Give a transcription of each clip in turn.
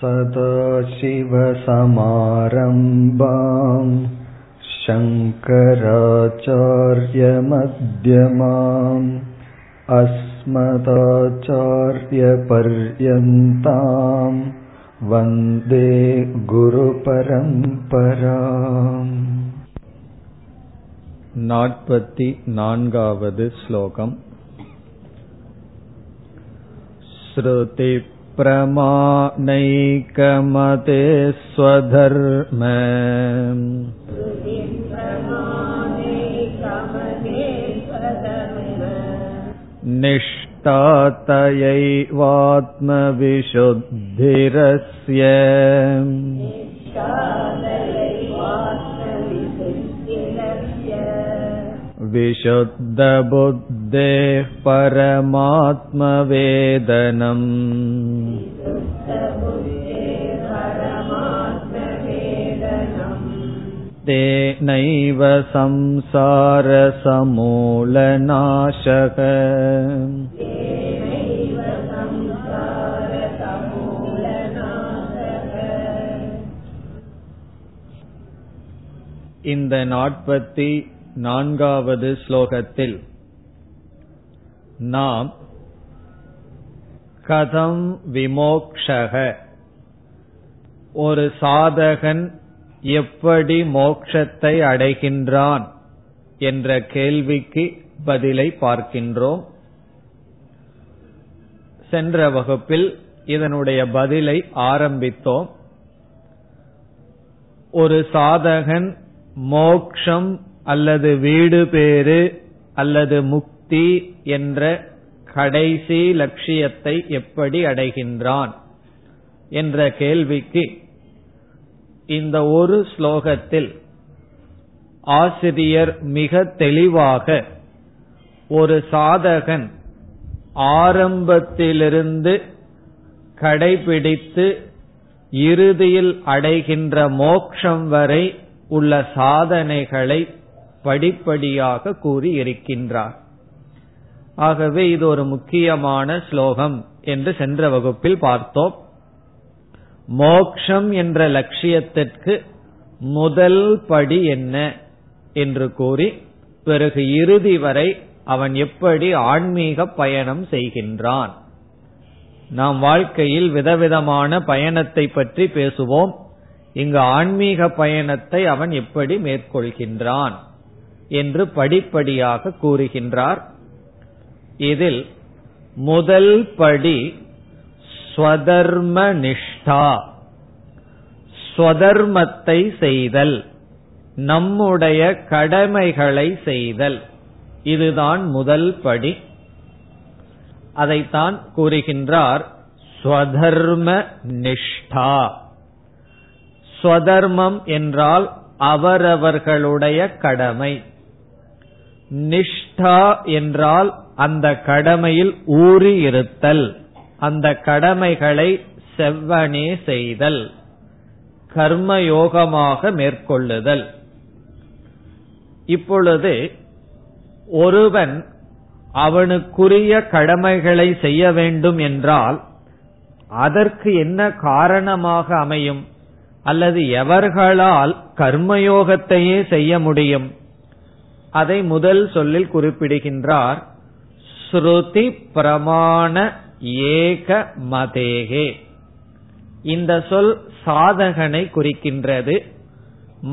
सदाशिवसमारम्भाम् शङ्कराचार्यमध्यमाम् अस्मदाचार्यपर्यन्ताम् वन्दे गुरुपरम्पराम् नाट्पति नान्गावद् श्लोकम् श्रुति श्रुतिप्रमाणैकमते स्वधर्म निष्ठा तयैवात्मविशुद्धिरस्य विशुद्धबुद्धेः परमात्मवेदनम् तेनैव संसारसमूलनाशक இந்த நாற்பத்தி நான்காவது ஸ்லோகத்தில் நாம் கதம் விமோக்ஷக. ஒரு சாதகன் எப்படி மோக்ஷத்தை அடைகின்றான் என்ற கேள்விக்கு பதிலை பார்க்கின்றோம். சென்ற வகுப்பில் இதனுடைய பதிலை ஆரம்பித்தோம். ஒரு சாதகன் மோக்ஷம் அல்லது வீடு பேறு அல்லது முக்தி என்ற கடைசி லட்சியத்தை எப்படி அடைகின்றான் என்ற கேள்விக்கு இந்த ஒரு ஸ்லோகத்தில் ஆசிரியர் மிக தெளிவாக ஒரு சாதகன் ஆரம்பத்திலிருந்து கடைபிடித்து இறுதியில் அடைகின்ற மோக்ஷம் வரை உள்ள சாதனைகளை படிப்படியாக கூறி இருக்கின்றார் ஆகவே இது ஒரு முக்கியமான ஸ்லோகம் என்று சென்ற வகுப்பில் பார்த்தோம். மோக்ஷம் என்ற லட்சியத்திற்கு முதல் படி என்ன என்று கூறி பிறகு இறுதி வரை அவன் எப்படி ஆன்மீக பயணம் செய்கின்றான். நாம் வாழ்க்கையில் விதவிதமான பயணத்தை பற்றி பேசுவோம். இங்கு ஆன்மீக பயணத்தை அவன் எப்படி மேற்கொள்கின்றான் என்று படிப்படியாக கூறுகின்றார். இதில் முதல் படி ஸ்வதர்ம நிஷ்டா ஸ்வதர்மத்தை செய்தல் நம்முடைய கடமைகளை செய்தல். இதுதான் முதல் படி. அதைத்தான் கூறுகின்றார் ஸ்வதர்ம நிஷ்டா ஸ்வதர்மம் என்றால் அவரவர்களுடைய கடமை. நிஷ்டா என்றால் அந்த கடமையில் ஊறி இருத்தல் அந்த கடமைகளை செவ்வனே செய்தல் கர்மயோகமாக மேற்கொள்ளுதல். இப்பொழுது ஒருவன் அவனுக்குரிய கடமைகளை செய்ய வேண்டும் என்றால் அதற்கு என்ன காரணமாக அமையும்? அல்லது எவர்களால் கர்மயோகத்தையே செய்ய முடியும்? அதை முதல் சொல்லில் குறிப்பிடுகின்றார் ஸ்ருதி பிரமாண ஏக மதேகே. இந்த சொல் சாதகனை குறிக்கின்றது.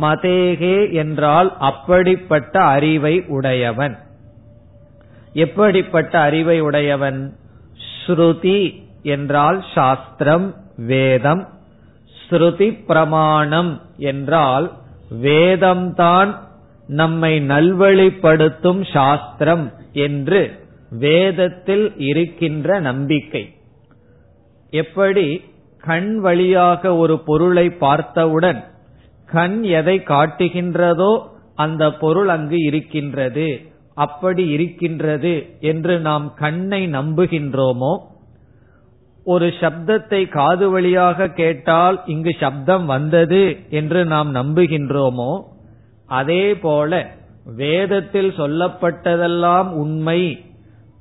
மதேகே என்றால் அப்படிப்பட்ட அறிவை உடையவன். எப்படிப்பட்ட அறிவை உடையவன்? ஸ்ருதி என்றால் சாஸ்திரம் வேதம். ஸ்ருதி பிரமாணம் என்றால் வேதம்தான் நம்மை நல்வழிப்படுத்தும் சாஸ்திரம் என்று வேதத்தில் இருக்கின்ற நம்பிக்கை. எப்படி? கண் வழியாக ஒரு பொருளை பார்த்தவுடன் கண் எதை காட்டுகின்றதோ அந்த பொருள் அங்கு இருக்கின்றது. அப்படி இருக்கின்றது என்று நாம் கண்ணை நம்புகின்றோமோ? ஒரு சப்தத்தை காது வழியாக கேட்டால் இங்கு சப்தம் வந்தது என்று நாம் நம்புகின்றோமோ? அதே போல வேதத்தில் சொல்லப்பட்டதெல்லாம் உண்மை.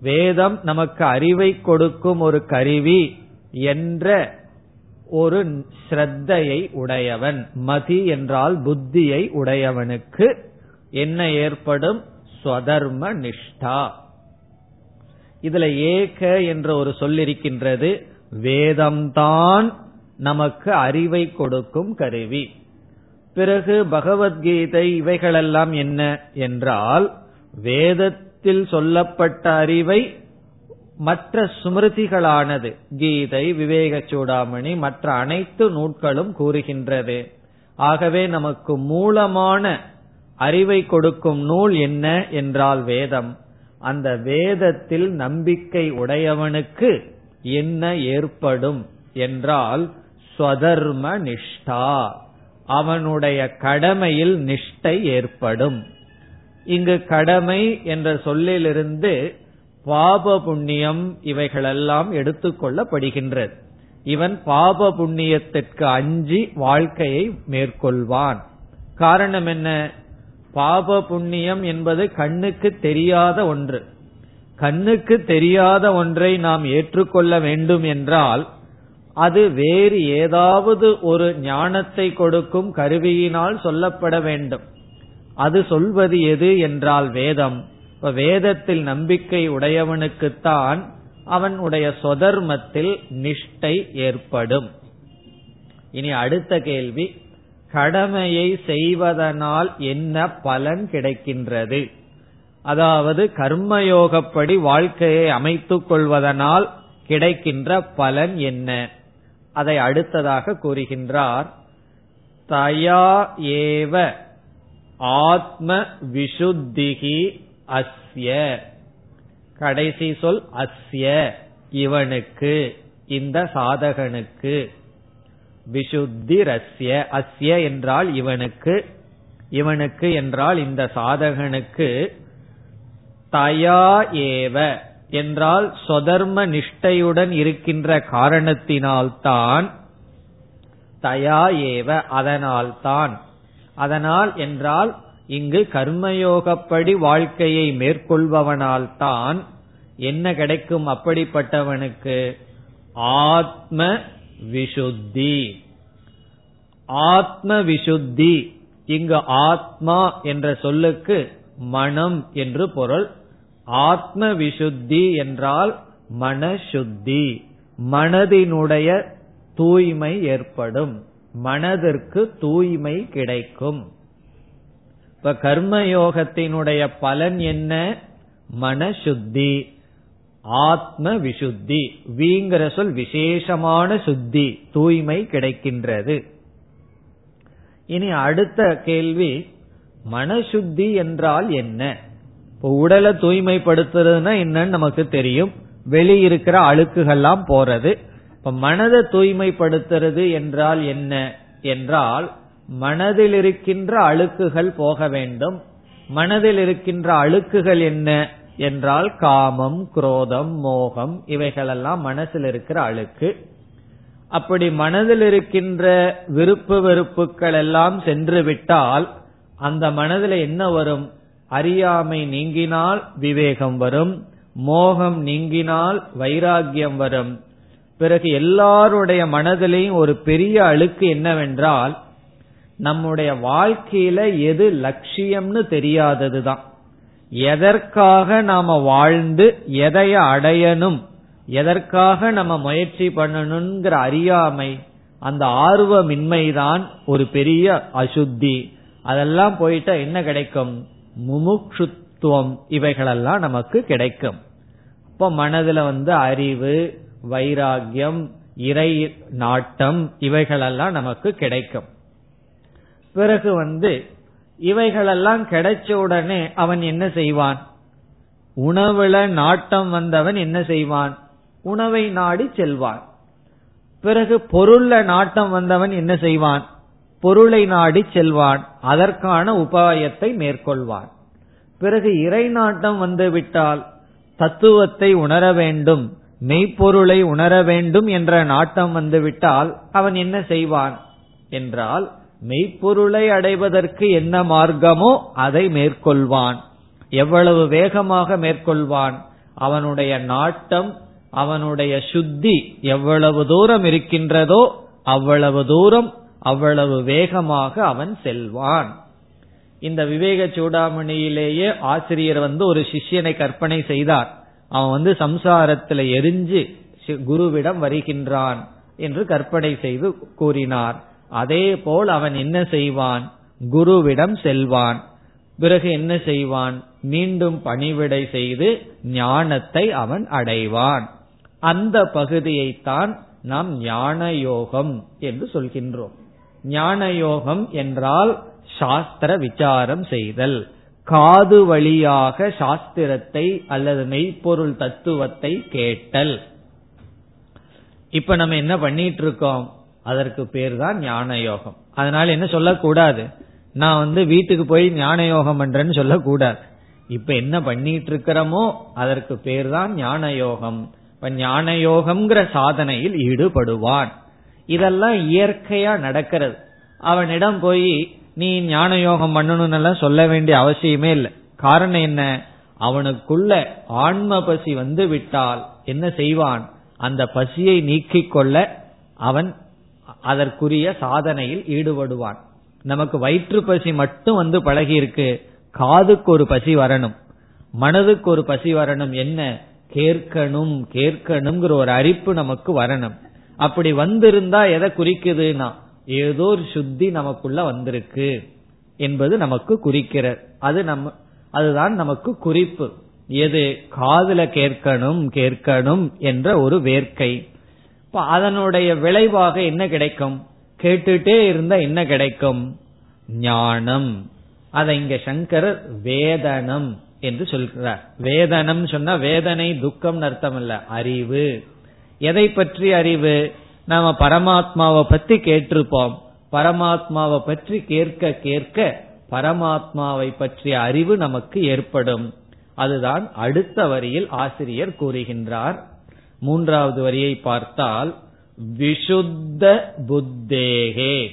வேதம் நமக்கு அறிவை கொடுக்கும் ஒரு கருவி என்ற ஒரு ஸ்ரத்தையை உடையவன். மதி என்றால் புத்தியை உடையவனுக்கு என்ன ஏற்படும்? ஸ்வதர்ம நிஷ்டா. இதுல ஏக என்ற ஒரு சொல் இருக்கின்றது வேதம்தான் நமக்கு அறிவை கொடுக்கும் கருவி. பிறகு பகவத்கீதை இவைகளெல்லாம் என்ன? என்றால் வேதத்தில் சொல்லப்பட்ட அறிவை மற்ற சுமிருதிகளானது கீதை விவேக சூடாமணி மற்ற அனைத்து நூட்களும் கூறுகின்றது. ஆகவே நமக்கு மூலமான அறிவை கொடுக்கும் நூல் என்ன என்றால் வேதம். அந்த வேதத்தில் நம்பிக்கை உடையவனுக்கு என்ன ஏற்படும் என்றால் ஸ்வதர்ம நிஷ்டா. அவனுடைய கடமையில் நிஷ்டை ஏற்படும். இங்கு கடமை என்ற சொல்லிலிருந்து பாப புண்ணியம் இவைகளெல்லாம் எடுத்துக்கொள்ளப்படுகின்றது இவன் பாப புண்ணியத்திற்கு அஞ்சி வாழ்க்கையை மேற்கொள்வான். காரணம் என்ன? பாப புண்ணியம் என்பது கண்ணுக்கு தெரியாத ஒன்று. கண்ணுக்கு தெரியாத ஒன்றை நாம் ஏற்றுக்கொள்ள வேண்டும் என்றால் அது வேறு ஏதாவது ஒரு ஞானத்தை கொடுக்கும் கருவியினால் சொல்லப்பட வேண்டும். அது சொல்வது எது என்றால் வேதம். இப்ப வேதத்தில் நம்பிக்கை உடையவனுக்குத்தான் அவனுடைய சொதர்மத்தில் நிஷ்டை ஏற்படும். இனி அடுத்த கேள்வி கடமையை செய்வதனால் என்ன பலன் கிடைக்கின்றது? அதாவது கர்மயோகப்படி வாழ்க்கையை அமைத்துக் கொள்வதனால் கிடைக்கின்ற பலன் என்ன? அதை அடுத்ததாக கூறுகின்றார் தயா ஏவ ஆத்ம விஷுத்திகி அஸ்ய. கடைசி சொல் அஸ்ய. இவனுக்கு இந்த சாதகனுக்கு. விஷுத்தி ரஸ்ய அஸ்ய என்றால் இவனுக்கு இவனுக்கு என்றால் இந்த சாதகனுக்கு. தயா ஏவ என்றால் சொதர்ம நிஷ்டையுடன் இருக்கின்ற காரணத்தினால்தான். தயா ஏவ அதனால்தான். அதனால் என்றால் இங்கு கர்மயோகப்படி வாழ்க்கையை மேற்கொள்பவனால் தான் என்ன கிடைக்கும் அப்படிப்பட்டவனுக்கு? ஆத்ம விஷுத்தி ஆத்ம விஷுத்தி இங்கு ஆத்மா என்ற சொல்லுக்கு மனம் என்று பொருள். ஆத்ம விஷுத்தி என்றால் மனசுத்தி மனதினுடைய தூய்மை ஏற்படும். மனதிற்கு தூய்மை கிடைக்கும். இப்ப கர்மயோகத்தினுடைய பலன் என்ன? மனசுத்தி ஆத்ம விசுத்தி வீங்கிற சொல் விசேஷமான சுத்தி தூய்மை கிடைக்கின்றது. இனி அடுத்த கேள்வி மனசுத்தி என்றால் என்ன? இப்போ உடலை தூய்மைப்படுத்துறதுன்னா என்னன்னு நமக்கு தெரியும். வெளியிருக்கிற அழுக்குகள்லாம் போறது. இப்ப மனதை தூய்மைப்படுத்துறது என்றால் என்ன? என்றால் மனதில் இருக்கின்ற அழுக்குகள் போக வேண்டும். மனதில் இருக்கின்ற அழுக்குகள் என்ன? என்றால் காமம் குரோதம் மோகம் இவைகளெல்லாம் மனசில் இருக்கிற அழுக்கு. அப்படி மனதில் இருக்கின்ற விருப்பு வெறுப்புகள் எல்லாம் சென்று விட்டால் அந்த மனதில் என்ன வரும்? அறியாமை நீங்கினால் விவேகம் வரும். மோகம் நீங்கினால் வைராகியம் வரும். பிறகு எல்லாருடைய மனதிலையும் ஒரு பெரிய அழுக்கு என்னவென்றால் நம்முடைய வாழ்க்கையில எது லட்சியம்னு தெரியாததுதான். எதற்காக நாம வாழ்ந்து எதைய அடையணும் எதற்காக நம்ம முயற்சி பண்ணணுங்கிற அறியாமை அந்த ஆர்வமின்மைதான் ஒரு பெரிய அசுத்தி. அதெல்லாம் போயிட்டா என்ன கிடைக்கும்? முமுட்சுத்துவம் இவைகளெல்லாம் நமக்கு கிடைக்கும். இப்ப மனதுல வந்து அறிவு வைராகியம் இறை நாட்டம் இவைகளெல்லாம் நமக்கு கிடைக்கும். பிறகு வந்து இவைகளெல்லாம் கிடைச்ச உடனே அவன் என்ன செய்வான்? உணவுல நாட்டம் வந்தவன் என்ன செய்வான்? உணவை நாடி செல்வான். பிறகு பொருள்ல நாட்டம் வந்தவன் என்ன செய்வான்? பொருளை நாடி செல்வான். அதற்கான உபாயத்தை மேற்கொள்வான். பிறகு இறை நாட்டம் வந்துவிட்டால் தத்துவத்தை உணர வேண்டும். மெய்ப்பொருளை உணர வேண்டும் என்ற நாட்டம் வந்துவிட்டால் அவன் என்ன செய்வான்? என்றால் மெய்ப்பொருளை அடைவதற்கு என்ன மார்க்கமோ அதை மேற்கொள்வான். எவ்வளவு வேகமாக மேற்கொள்வான்? அவனுடைய நாட்டம் அவனுடைய சுத்தி எவ்வளவு தூரம் இருக்கின்றதோ அவ்வளவு தூரம் அவ்வளவு வேகமாக அவன் செல்வான். இந்த விவேக சூடாமணியிலேயே ஆசிரியர் வந்து ஒரு சிஷ்யனை கற்பனை செய்தார். அவன் வந்து சம்சாரத்துல எரிஞ்சு குருவிடம் வருகின்றான் என்று கற்பனை செய்து கூறினார். அதே போல் அவன் என்ன செய்வான்? குருவிடம் செல்வான். பிறகு என்ன செய்வான்? மீண்டும் பணிவிடை செய்து ஞானத்தை அவன் அடைவான். அந்த பகுதியைத்தான் நாம் ஞான யோகம் என்று சொல்கின்றோம். ஞான யோகம் என்றால் சாஸ்திர விசாரம் செய்தல். காது வழியாக சாஸ்திரத்தை அல்லது மெய்ப்பொருள் தத்துவத்தை கேட்டல். இப்ப நம்ம என்ன பண்ணிட்டு இருக்கோம் அதற்கு பேர் தான் ஞான யோகம் அதனால என்ன சொல்லக்கூடாது? நான் வந்து வீட்டுக்கு போய் ஞான யோகம் பண்றேன்னு சொல்லக்கூடாது. இப்ப என்ன பண்ணிட்டு இருக்கிறோமோ அதற்கு பேர் தான் ஞான யோகம் இப்ப ஞான யோகம்ங்கிற சாதனையில் ஈடுபடுவான். இதெல்லாம் இயற்கையா நடக்கிறது. அவனிடம் போய் நீ ஞான யோகம் பண்ணணும்னு சொல்ல வேண்டிய அவசியமே இல்லை. காரணம் என்ன? அவனுக்குள்ள ஆன்ம பசி வந்து விட்டால் என்ன செய்வான்? அந்த பசியை நீக்கிக் கொள்ள அவன் அதற்குரிய சாதனையில் ஈடுபடுவான். நமக்கு வயிற்று பசி மட்டும் வந்து பழகி இருக்கு காதுக்கு ஒரு பசி வரணும். மனதுக்கு ஒரு பசி வரணும். என்ன? கேட்கணும் கேட்கணுங்கிற ஒரு அரிப்பு நமக்கு வரணும். அப்படி வந்திருந்தா எதை குறிக்குதுன்னா ஏதோ ஒரு சுத்தி நமக்குள்ள வந்திருக்கு என்பது நமக்கு குறிக்கிறது. அது நம்ம அதுதான் நமக்கு குறிப்பு. எது காதுல கேட்கணும் கேட்கணும் என்ற ஒரு வேர்க்கை. அதனுடைய விளைவாக என்ன கிடைக்கும்? கேட்டுட்டே இருந்தா என்ன கிடைக்கும்? ஞானம். அதை இங்க சங்கரர் வேதனம் என்று சொல்கிறார். வேதனம் சொன்னா வேதனை துக்கம் அர்த்தம் இல்ல. அறிவு. எதை பற்றி அறிவு? நாம பரமாத்மாவை பத்தி கேட்டிருப்போம். பரமாத்மாவை பற்றி கேட்க கேட்க பரமாத்மாவை பற்றிய அறிவு நமக்கு ஏற்படும். அதுதான் அடுத்த வரியில் ஆசிரியர் கூறுகின்றார். மூன்றாவது வரியை பார்த்தால் விஷுத்த புத்தேகே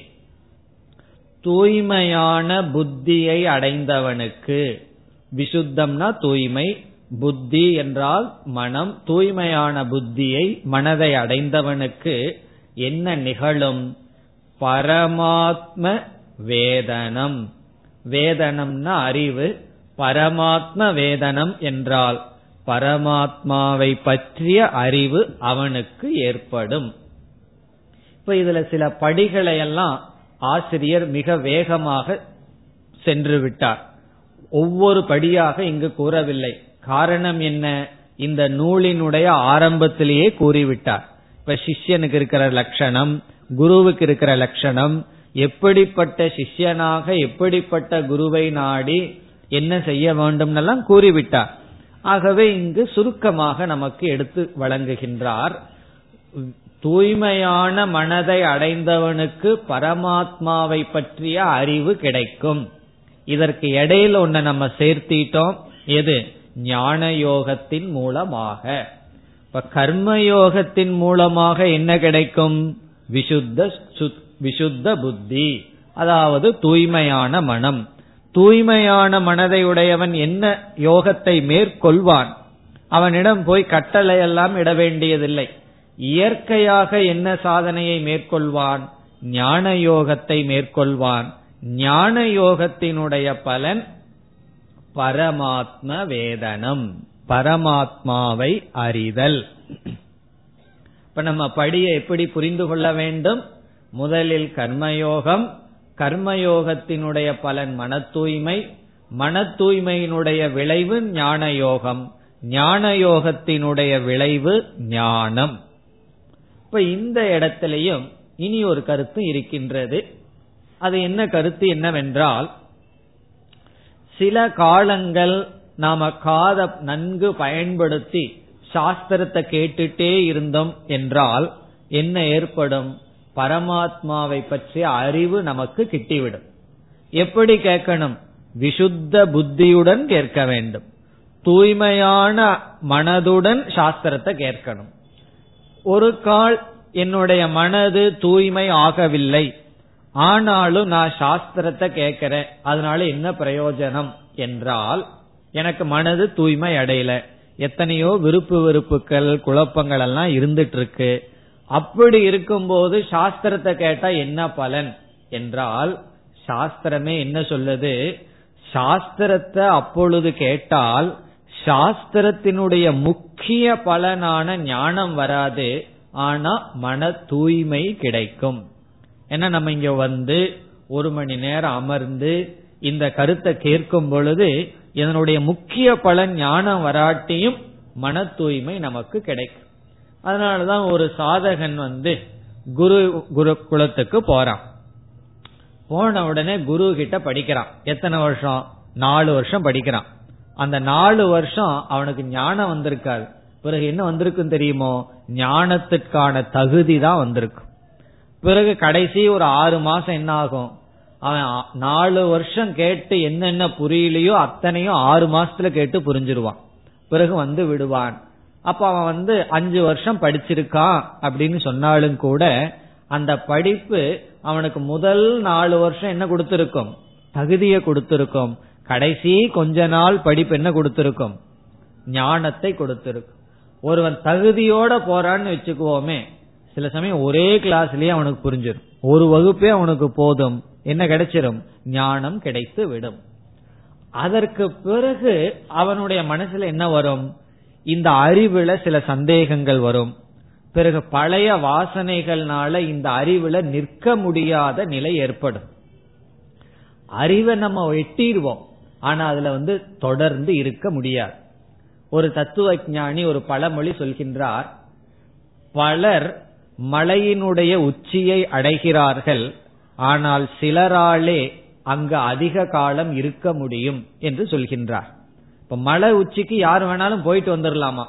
தூய்மையான புத்தியை அடைந்தவனுக்கு. விசுத்தம்னா தூய்மை புத்தி என்றால் மனம். தூய்மையான புத்தியை மனதை அடைந்தவனுக்கு என்ன நிகழும்? பரமாத்ம வேதனம். வேதனம்னா அறிவு. பரமாத்ம வேதனம் என்றால் பரமாத்மாவை பற்றிய அறிவு அவனுக்கு ஏற்படும். இப்ப இதுல சில படிகளை எல்லாம் ஆசிரியர் மிக வேகமாக சென்று விட்டார். ஒவ்வொரு படியாக இங்கு கூறவில்லை. காரணம் என்ன? இந்த நூலினுடைய ஆரம்பத்திலேயே கூறிவிட்டார். இப்ப சிஷ்யனுக்கு இருக்கிற லட்சணம் குருவுக்கு இருக்கிற லட்சணம் எப்படிப்பட்ட சிஷ்யனாக எப்படிப்பட்ட குருவை நாடி என்ன செய்ய வேண்டும் எல்லாம் கூறிவிட்டார். ஆகவே இங்கு சுருக்கமாக நமக்கு எடுத்து வழங்குகின்றார் தூய்மையான மனதை அடைந்தவனுக்கு பரமாத்மாவை பற்றிய அறிவு கிடைக்கும். இதற்கு இடையில ஒன்ன நம்ம சேர்த்திட்டோம். எது? ஞான யோகத்தின் மூலமாக. இப்ப கர்மயோகத்தின் மூலமாக என்ன கிடைக்கும்? விசுத்த விசுத்த புத்தி. அதாவது தூய்மையான மனம். தூய்மையான மனதை உடையவன் என்ன யோகத்தை மேற்கொள்வான்? அவனிடம் போய் கட்டளை எல்லாம் இட வேண்டியதில்லை. இயற்கையாக என்ன சாதனையை மேற்கொள்வான்? ஞான யோகத்தை மேற்கொள்வான். ஞான யோகத்தினுடைய பலன் பரமாத்ம வேதனம் பரமாத்மாவை அறிதல். இப்ப நம்ம படியை எப்படி புரிந்து கொள்ள வேண்டும்? முதலில் கர்மயோகம் கர்மயோகத்தினுடைய பலன் மன தூய்மை மன தூய்மையினுடைய விளைவு ஞான யோகம் ஞான யோகத்தினுடைய விளைவு ஞானம். இப்ப இந்த இடத்திலையும் இனி ஒரு கருத்து இருக்கின்றது. அது என்ன கருத்து என்னவென்றால் சில காலங்கள் நாம காத நன்கு பயன்படுத்தி சாஸ்திரத்தை கேட்டுட்டே இருந்தோம் என்றால் என்ன ஏற்படும்? பரமாத்மாவை பற்றிய அறிவு நமக்கு கிட்டிவிடும். எப்படி கேட்கணும்? விசுத்த புத்தியுடன் கேட்க வேண்டும். தூய்மையான மனதுடன் சாஸ்திரத்தை கேட்கணும். ஒரு கால் என்னுடைய மனது தூய்மை ஆகவில்லை. ஆனாலும் நான் சாஸ்திரத்தை கேட்கிறேன். அதனால என்ன பிரயோஜனம் என்றால் எனக்கு மனது தூய்மை அடையல. எத்தனையோ விருப்பு வெறுப்புகள் குழப்பங்கள் எல்லாம் இருந்துட்டு இருக்கு அப்படி இருக்கும்போது சாஸ்திரத்தை கேட்டா என்ன பலன் என்றால் சாஸ்திரமே என்ன சொல்லுது? சாஸ்திரத்தை அப்பொழுது கேட்டால் சாஸ்திரத்தினுடைய முக்கிய பலனான ஞானம் வராது. ஆனா மன தூய்மை கிடைக்கும். ஏன்னா நம்ம இங்க வந்து ஒரு மணி நேரம் அமர்ந்து இந்த கருத்தை கேட்கும் பொழுது இதனுடைய முக்கிய பலன் ஞானம் வராட்டியும் மன தூய்மை நமக்கு கிடைக்கும். அதனாலதான் ஒரு சாதகன் வந்து குரு குரு குலத்துக்கு போறான். போன உடனே குரு கிட்ட படிக்கிறான். எத்தனை வருஷம்? நாலு வருஷம் படிக்கிறான். அந்த நாலு வருஷம் அவனுக்கு ஞானம் வந்திருக்காது. பிறகு என்ன வந்திருக்கும் தெரியுமோ? ஞானத்திற்கான தகுதி தான் வந்திருக்கும். பிறகு கடைசி ஒரு ஆறு மாசம் என்ன ஆகும் அவன் நாலு வருஷம் கேட்டு என்னென்ன புரியலையோ அத்தனையும் ஆறு மாசத்துல கேட்டு புரிஞ்சிருவான். பிறகு வந்து விடுவான். அப்ப அவன் வந்து அஞ்சு வருஷம் படிச்சிருக்கான் அப்படின்னு சொன்னாலும் கூட அந்த படிப்பு அவனுக்கு முதல் நாலு வருஷம் என்ன கொடுத்திருக்கும்? தகுதியை கொடுத்திருக்கும். கடைசி கொஞ்ச நாள் படிப்பு என்ன கொடுத்திருக்கும்? ஞானத்தை கொடுத்திருக்கும். ஒருவன் தகுதியோட போறான்னு வச்சுக்குவோமே சில சமயம் ஒரே கிளாஸ்லயே அவனுக்கு புரிஞ்சிடும் ஒரு வகுப்பே அவனுக்கு போதும். என்ன கிடைச்சிடும் ஞானம் கிடைத்து விடும். அதற்கு பிறகு அவனுடைய மனசுல என்ன வரும்? இந்த அறிவுல சில சந்தேகங்கள் வரும். பிறகு பழைய வாசனைகள்னால இந்த அறிவுல நிற்க முடியாத நிலை ஏற்படும். அறிவை நம்ம எட்டிடுவோம் ஆனா அதுல வந்து தொடர்ந்து இருக்க முடியாது. ஒரு தத்துவ ஞானி ஒரு பழமொழி சொல்கின்றார். பலர் மலையினுடைய உச்சியை அடைகிறார்கள். ஆனால் சிலராலே அங்கு அதிக காலம் இருக்க முடியும் என்று சொல்கின்றார். இப்ப மலை உச்சிக்கு யார் வேணாலும் போயிட்டு வந்துடலாமா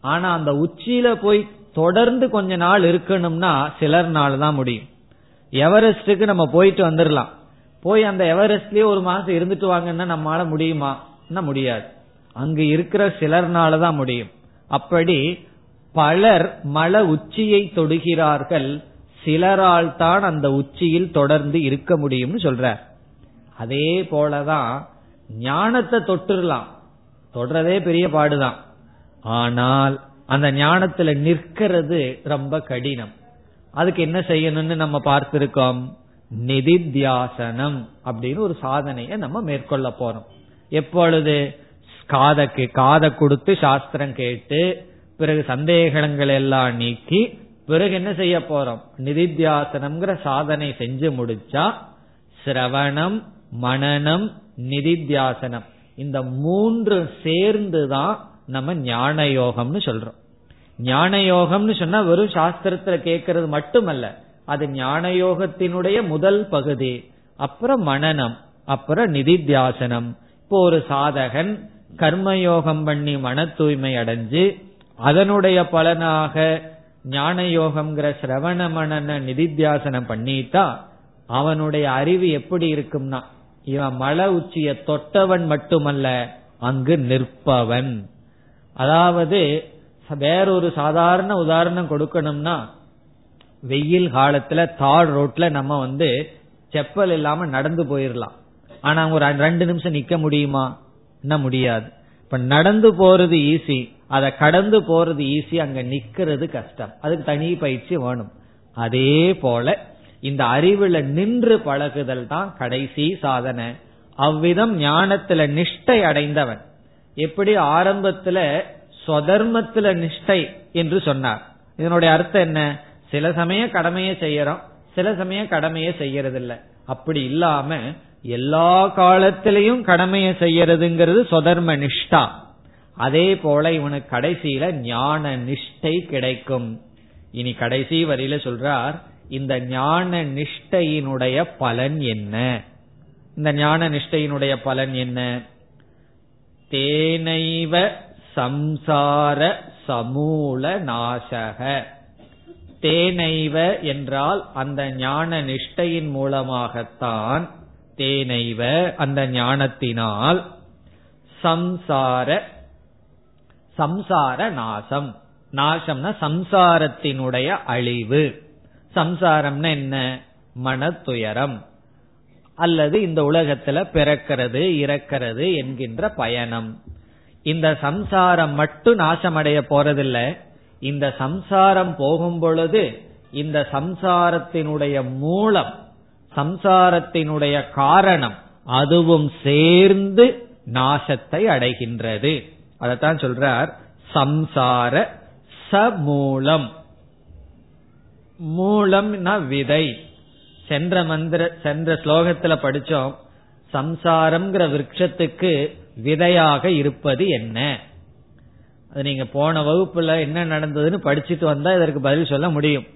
ஆனா அந்த உச்சியில போய் தொடர்ந்து கொஞ்ச நாள் இருக்கணும்னா சிலர்னால தான் முடியும். எவரெஸ்டுக்கு நம்ம போயிட்டு வந்துடலாம் போய் அந்த எவரெஸ்ட்லயே ஒரு மாசம் இருந்துட்டு வாங்கன்னா நம்மளால முடியுமா? முடியாது. அங்கு இருக்கிற சிலர்னால தான் முடியும். அப்படி பலர் மல உச்சியை தொடுகிறார்கள். சிலரால் தான் அந்த உச்சியில் தொடர்ந்து இருக்க முடியும்னு சொல்றார் அதே போலதான் ஞானத்தை தொட்டுடலாம் தொடுறதே பெரிய பாடுதான். ஆனால் அந்த ஞானத்துல நிற்கிறது ரொம்ப கடினம். அதுக்கு என்ன செய்யணும்னு நம்ம பார்த்திருக்கோம்? நிதித்தியாசனம் அப்படின்னு ஒரு சாதனையை நம்ம மேற்கொள்ள போறோம். எப்பொழுது? காதக்கு காதை கொடுத்து சாஸ்திரம் கேட்டு பிறகு சந்தேகங்கள் எல்லாம் நீக்கி பிறகு என்ன செய்ய போறோம்? நிதித்தியாசனம்ங்கிற சாதனை செஞ்சு முடிச்சா சிரவணம் மனநம் நிதித்தியாசனம் இந்த மூன்று சேர்ந்து தான் நம்ம ஞான யோகம்னு சொல்றோம். ஞான யோகம்னு சொன்னா வெறும் சாஸ்திரத்துல கேட்கறது மட்டுமல்ல அது ஞான யோகத்தினுடைய முதல் பகுதி அப்புறம் மனநம் அப்புறம் நிதித்தியாசனம். இப்போ ஒரு சாதகன் கர்மயோகம் பண்ணி மன தூய்மை அடைஞ்சு அதனுடைய பலனாக ஞான யோகம்ங்கிற சிரவண மணன நிதித்தியாசனம் பண்ணிட்டா அவனுடைய அறிவு எப்படி இருக்கும்னா இவன் மலை உச்சிய தொட்டவன் மட்டுமல்ல அங்கு நிற்பவன். அதாவது வேறொரு சாதாரண உதாரணம் கொடுக்கணும்னா வெயில் காலத்துல தார் ரோட்ல நம்ம வந்து செப்பல் இல்லாம நடந்து போயிடலாம் ஆனா ஒரு ரெண்டு நிமிஷம் நிக்க முடியுமா? என்ன முடியாது. இப்ப நடந்து போறது ஈஸி அதை கடந்து போறது ஈஸி அங்க நிக்கிறது கஷ்டம். அதுக்கு தனி பயிற்சி வேணும். அதே போல இந்த அறிவுல நின்று பழகுதல் தான் கடைசி சாதனை. அவ்விதம் ஞானத்துல நிஷ்டை அடைந்தவன். எப்படி ஆரம்பத்துல சொதர்மத்துல நிஷ்டை என்று சொன்னார். இதனுடைய அர்த்தம் என்ன? சில சமயம் கடமையை செய்யறோம் சில சமயம் கடமையை செய்யறது இல்ல அப்படி இல்லாம எல்லா காலத்திலையும் கடமையை செய்யறதுங்கிறது சொதர்ம நிஷ்டா. அதே போல இவனுக்கு கடைசியில ஞான நிஷ்டை கிடைக்கும். இனி கடைசி வரியில சொல்றார் இந்த ஞான நிஷ்டையினுடைய பலன் என்ன? இந்த ஞான நிஷ்டையினுடைய பலன் என்ன? தேனைவ சம்சார சமூல நாசக. தேனைவ என்றால் அந்த ஞான நிஷ்டையின் மூலமாகத்தான் தேனைவ அந்த ஞானத்தினால் சம்சார சம்சார நாசம். நாசம்னா சம்சாரத்தினுடைய அழிவு. சம்சாரம்னா என்ன? மன துயரம் அல்லது இந்த உலகத்துல பிறக்கிறது இறக்கிறது என்கின்ற பயணம். இந்த சம்சாரம் மட்டும் நாசமடைய போறதில்ல. இந்த சம்சாரம் போகும் பொழுது இந்த சம்சாரத்தினுடைய மூலம் சம்சாரத்தினுடைய காரணம் அதுவும் சேர்ந்து நாசத்தை அடைகின்றது. அதத்தான் சொல்றார் சம்சார சமூலம். மூலம்னா விதை. சென்ற மந்திர சென்ற ஸ்லோகத்துல படிச்சோம் சம்சாரம்ங்கிற விரக்ஷத்துக்கு விதையாக இருப்பது என்ன? அது நீங்க போன வகுப்புல என்ன நடந்ததுன்னு படிச்சுட்டு வந்தா இதற்கு பதில் சொல்ல முடியும்.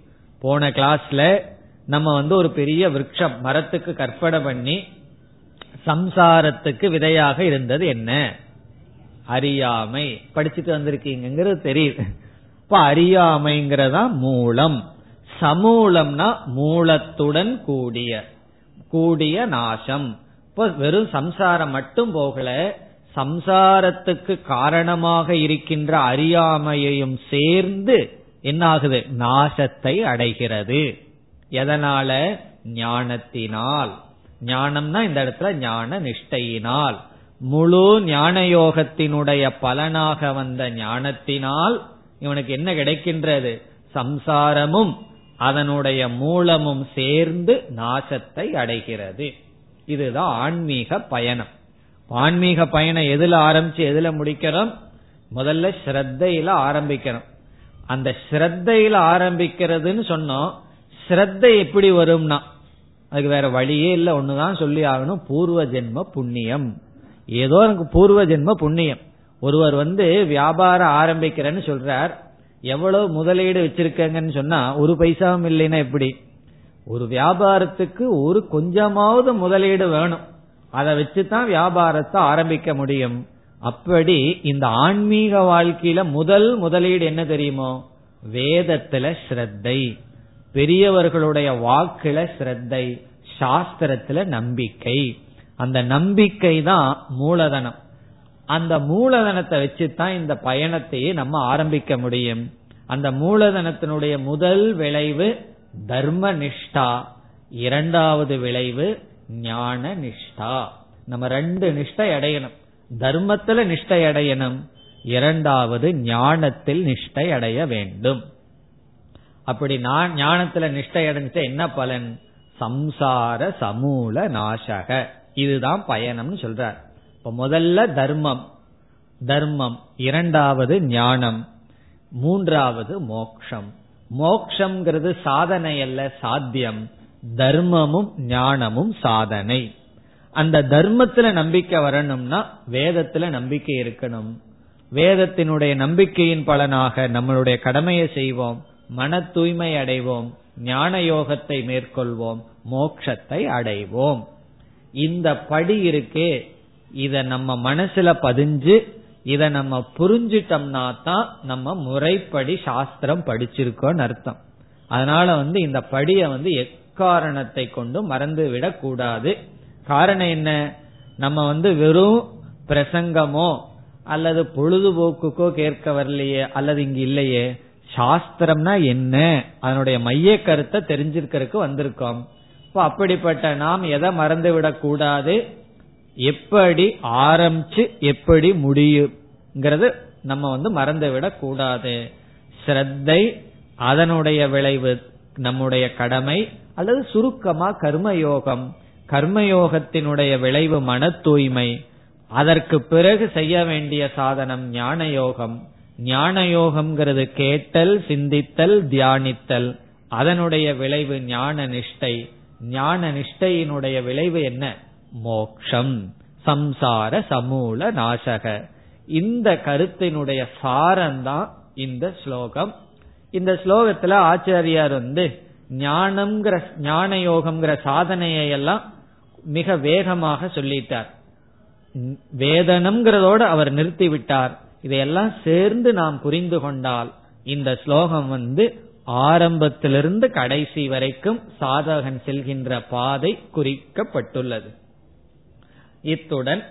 போன கிளாஸ்ல நம்ம வந்து ஒரு பெரிய விரக்ஷம் மரத்துக்கு கற்பனை பண்ணி சம்சாரத்துக்கு விதையாக இருந்தது என்ன? அறியாமை. படிச்சுட்டு வந்திருக்கீங்கிறது தெரியுது. இப்ப அறியாமைங்கிறதா மூலம். சமூலம்னா மூலத்துடன் கூடிய கூடிய நாசம். இப்போ வெறும் சம்சாரம் மட்டும் போகல சம்சாரத்துக்கு காரணமாக இருக்கின்ற அறியாமையையும் சேர்ந்து என்ன ஆகுது நாசத்தை அடைகிறது. எதனால? ஞானத்தினால். ஞானம்னா இந்த இடத்துல ஞான நிஷ்டையினால். முழு ஞான யோகத்தினுடைய பலனாக வந்த ஞானத்தினால் இவனுக்கு என்ன கிடைக்கின்றது? சம்சாரமும் அதனுடைய மூலமும் சேர்ந்து நாசத்தை அடைகிறது. இதுதான் ஆன்மீக பயணம். ஆன்மீக பயணம் எதுல ஆரம்பிச்சு எதுல முடிக்கிறோம் முதல்ல ஸ்ரத்தையில ஆரம்பிக்கிறோம் அந்த ஸ்ரத்தையில ஆரம்பிக்கிறதுன்னு சொன்னோம். ஸ்ரத்தை எப்படி வரும்னா அதுக்கு வேற வழியே இல்ல ஒண்ணுதான் சொல்லி ஆகணும். பூர்வ ஜென்ம புண்ணியம். ஏதோ எனக்கு பூர்வ ஜென்ம புண்ணியம். ஒருவர் வந்து வியாபாரம் ஆரம்பிக்கிறேன்னு சொல்றார். எவ்வளவு முதலீடு வச்சிருக்கங்கன்னு சொன்னா ஒரு பைசாவும் இல்லைன்னா எப்படி? ஒரு வியாபாரத்துக்கு ஒரு கொஞ்சமாவது முதலீடு வேணும். அதை வச்சுதான் வியாபாரத்தை ஆரம்பிக்க முடியும். அப்படி இந்த ஆன்மீக வாழ்க்கையில முதல் முதலீடு என்ன தெரியுமோ? வேதத்துல ஸ்ரத்தை. பெரியவர்களுடைய வாக்குல ஸ்ரத்தை. சாஸ்திரத்துல நம்பிக்கை. அந்த நம்பிக்கை தான் மூலதனம். அந்த மூலதனத்தை வச்சுதான் இந்த பயணத்தையே நம்ம ஆரம்பிக்க முடியும். அந்த மூலதனத்தினுடைய முதல் விளைவு தர்ம நிஷ்டா இரண்டாவது விளைவு ஞான நிஷ்டா நம்ம ரெண்டு நிஷ்டை அடையணும். தர்மத்துல நிஷ்டை அடையணும். இரண்டாவது ஞானத்தில் நிஷ்டை அடைய வேண்டும். அப்படி நான் ஞானத்துல நிஷ்டை அடைஞ்ச என்ன பலன்? சம்சார சமூல நாசக. இதுதான் பயணம்னு சொல்றார். இப்ப முதல்ல தர்மம். தர்மம். இரண்டாவது ஞானம். மூன்றாவது மோக்ஷம். மோக்ஷங்கிறது சாதனை அல்ல சாத்தியம். தர்மமும் ஞானமும் சாதனை. அந்த தர்மத்துல நம்பிக்கை வரணும்னா வேதத்துல நம்பிக்கை இருக்கணும். வேதத்தினுடைய நம்பிக்கையின் பலனாக நம்மளுடைய கடமையை செய்வோம் மன தூய்மை அடைவோம் ஞான யோகத்தை மேற்கொள்வோம் மோக்ஷத்தை அடைவோம். இந்த படி இருக்கே இத நம்ம மனசுல பதிஞ்சு இத நம்ம புரிஞ்சிட்டோம்னா தான் நம்ம முறைப்படி சாஸ்திரம் படிச்சிருக்கோம்னு அர்த்தம். அதனால வந்து இந்த படிய வந்து எக்காரணத்தை கொண்டு மறந்து விடக் கூடாது. காரணம் என்ன? நம்ம வந்து வெறும் பிரசங்கமோ அல்லது பொழுதுபோக்குக்கோ கேட்க வரலையே அல்லது இங்க இல்லையே சாஸ்திரம்னா என்ன? அதனுடைய மைய கருத்தை தெரிஞ்சிருக்கிறதுக்கு வந்திருக்கோம். இப்போ அப்படிப்பட்ட நாம் எதை மறந்து கூடாது? எப்படி ஆரம்பிச்சு எப்படி முடியுங்கிறது நம்ம வந்து மறந்து விடக்கூடாது ஸ்ரத்தை அதனுடைய விளைவு நம்முடைய கடமை அல்லது சுருக்கமா கர்மயோகம். கர்மயோகத்தினுடைய விளைவு மன தூய்மை. அதற்கு பிறகு செய்ய வேண்டிய சாதனம் ஞான யோகம் ஞான யோகம்ங்கிறது கேட்டல் சிந்தித்தல் தியானித்தல். அதனுடைய விளைவு ஞான நிஷ்டை. ஞான நிஷ்டையினுடைய விளைவு என்ன? மோக்ஷம். சம்சார சமூல நாசக. இந்த கருத்தினுடைய சாரம்தான் இந்த ஸ்லோகம். இந்த ஸ்லோகத்துல ஆச்சாரியார் வந்து ஞானம்ங்கிற ஞான யோகம்ங்கிற சாதனையை எல்லாம் மிக வேகமாக சொல்லிட்டார். வேதனம்ங்கிறதோடு அவர் நிறுத்தி விட்டார் இதையெல்லாம் சேர்ந்து நாம் புரிந்து கொண்டால் இந்த ஸ்லோகம் வந்து ஆரம்பத்திலிருந்து கடைசி வரைக்கும் சாதகன் செல்கின்ற பாதை குறிக்கப்பட்டுள்ளது. இத்துடன்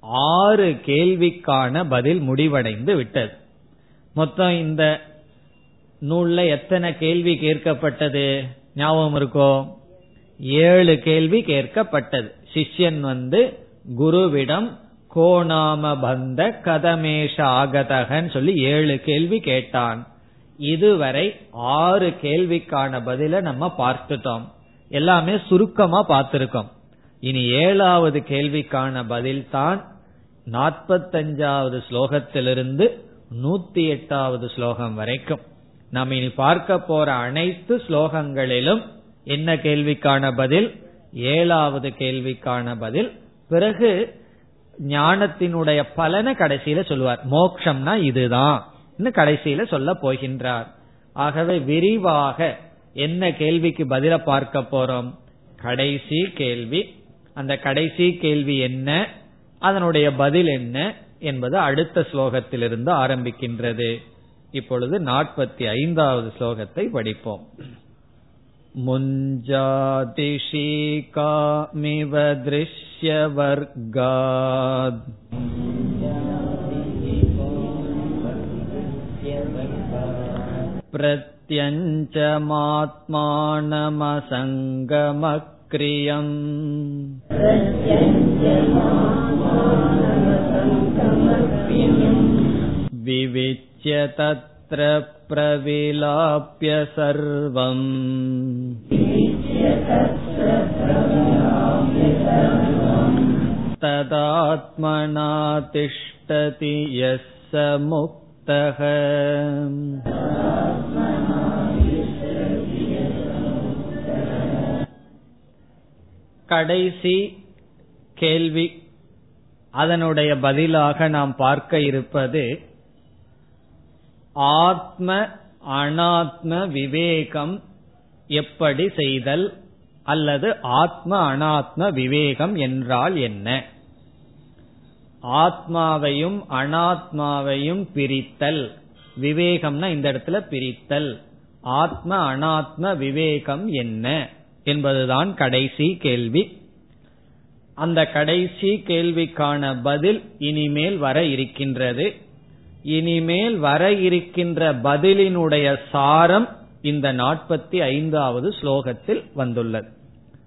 ஆறு கேள்விக்கான பதில் முடிவடைந்து விட்டது. மொத்தம் இந்த நூல்ல எத்தனை கேள்வி கேட்கப்பட்டது? ஞாபகம் இருக்கோ? ஏழு கேள்வி கேட்கப்பட்டது. சிஷ்யன் வந்து குருவிடம் கோணாம பந்த கதமேஷ ஆகதகன் சொல்லி ஏழு கேள்வி கேட்டான். இதுவரை ஆறு கேள்விக்கான பதில நம்ம பார்த்துட்டோம். எல்லாமே சுருக்கமா பார்த்திருக்கோம். இனி ஏழாவது கேள்விக்கான பதில் தான் நாற்பத்தஞ்சாவது ஸ்லோகத்திலிருந்து நூத்தி எட்டாவது ஸ்லோகம் வரைக்கும். நாம் இனி பார்க்க போற அனைத்து ஸ்லோகங்களிலும் என்ன கேள்விக்கான பதில்? ஏழாவது கேள்விக்கான பதில். பிறகு ஞானத்தினுடைய பலனை கடைசியில சொல்லுவார். மோக்ஷம்னா இதுதான். கடைசியில சொல்ல போகின்றார் ஆகவே விரிவாக என்ன கேள்விக்கு பதில பார்க்க போறோம் கடைசி கேள்வி அந்த கடைசி கேள்வி என்ன அதனுடைய பதில் என்ன என்பது அடுத்த ஸ்லோகத்திலிருந்து ஆரம்பிக்கின்றது இப்பொழுது நாற்பத்தி ஐந்தாவது ஸ்லோகத்தை படிப்போம் मुञ्जातिशीकामिव दृश्यवर्गात् प्रत्यञ्चमात्मानमसङ्गमक्रियम् विविच्य तत्र प्रविलाप्य सर्वम् तदात्मना तिष्ठति यः स मुक्तः கடைசி கேள்வி அதனுடைய பதிலாக நாம் பார்க்க இருப்பது ஆத்ம அனாத்ம விவேகம் எப்படி செய்தல் அல்லது ஆத்ம அனாத்ம விவேகம் என்றால் என்ன ஆத்மாவையும் அனாத்மாவையும் பிரித்தல். விவேகம்னா இந்த இடத்துல பிரித்தல். ஆத்ம அனாத்ம விவேகம் என்ன என்பதுதான் கடைசி கேள்வி. அந்த கடைசி கேள்விக்கான பதில் இனிமேல் வர இருக்கின்றது. இனிமேல் வர இருக்கின்ற பதிலினுடைய சாரம் இந்த நாற்பத்தி ஐந்தாவது ஸ்லோகத்தில் வந்துள்ளது.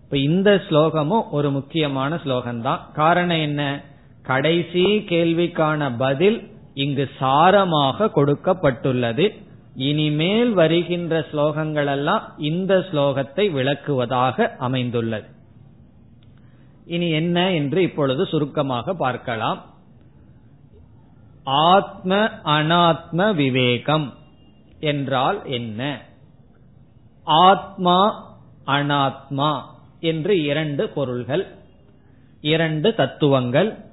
இப்ப இந்த ஸ்லோகமும் ஒரு முக்கியமான ஸ்லோகம்தான். காரணம் என்ன? கடைசி கேள்விக்கான பதில் இங்கு சாரமாக கொடுக்கப்பட்டுள்ளது. இனிமேல் வருகின்ற ஸ்லோகங்கள் எல்லாம் இந்த ஸ்லோகத்தை விளக்குவதாக அமைந்துள்ளது. இனி என்ன என்று இப்பொழுது சுருக்கமாக பார்க்கலாம். ஆத்ம அனாத்ம விவேகம் என்றால் என்ன? ஆத்மா அனாத்மா என்று இரண்டு பொருள்கள் இரண்டு தத்துவங்கள்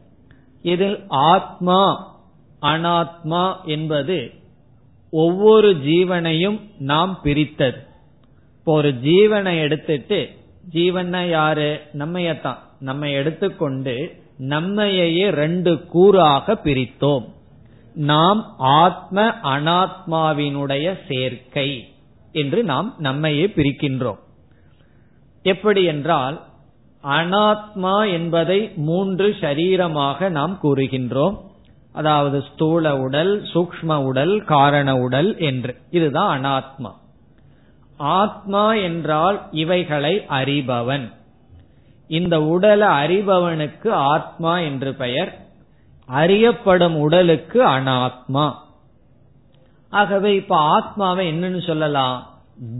இதில் ஆத்மா அனாத்மா என்பது ஒவ்வொரு ஜீவனையும் நாம் பிரித்தது. இப்போ ஒரு ஜீவனை எடுத்துட்டு ஜீவனை யாரு? நம்மையத்தான். நம்ம எடுத்துக்கொண்டு நம்மையே ரெண்டு கூறாக பிரித்தோம். நாம் ஆத்ம அனாத்மாவினுடைய சேர்க்கை என்று நாம் நம்மையே பிரிக்கின்றோம். எப்படி என்றால் அனாத்மா என்பதை மூன்று ஷரீரமாக நாம் கூறுகின்றோம். அதாவது ஸ்தூல உடல் சூக்ம உடல் காரண உடல் என்று. இதுதான் அனாத்மா. ஆத்மா என்றால் இவைகளை அறிபவன். இந்த உடலை அறிபவனுக்கு ஆத்மா என்று பெயர். அறியப்படும் உடலுக்கு அனாத்மா. ஆகவே இப்ப ஆத்மாவை என்னன்னு சொல்லலாம்?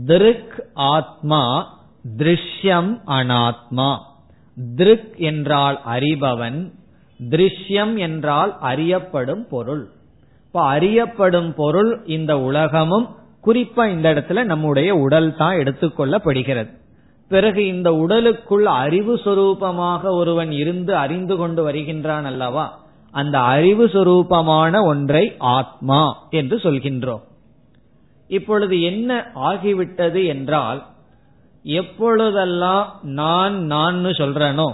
திருக் ஆத்மா திருஷ்யம் அனாத்மா. திருக் என்றால் அறிபவன் திருஷ்யம் என்றால் அறியப்படும் பொருள். இப்ப அறியப்படும் பொருள் இந்த உலகமும் குறிப்பா இந்த இடத்துல நம்முடைய உடல் தான் எடுத்துக்கொள்ளப்படுகிறது. பிறகு இந்த உடலுக்குள் அறிவு சுரூபமாக ஒருவன் இருந்து அறிந்து கொண்டு வருகின்றான் அல்லவா? அந்த அறிவு சுரூபமான ஒன்றை ஆத்மா என்று சொல்கின்றோம். இப்பொழுது என்ன ஆகிவிட்டது என்றால் எப்பொழுதெல்லாம் நான் நான் சொல்றனோ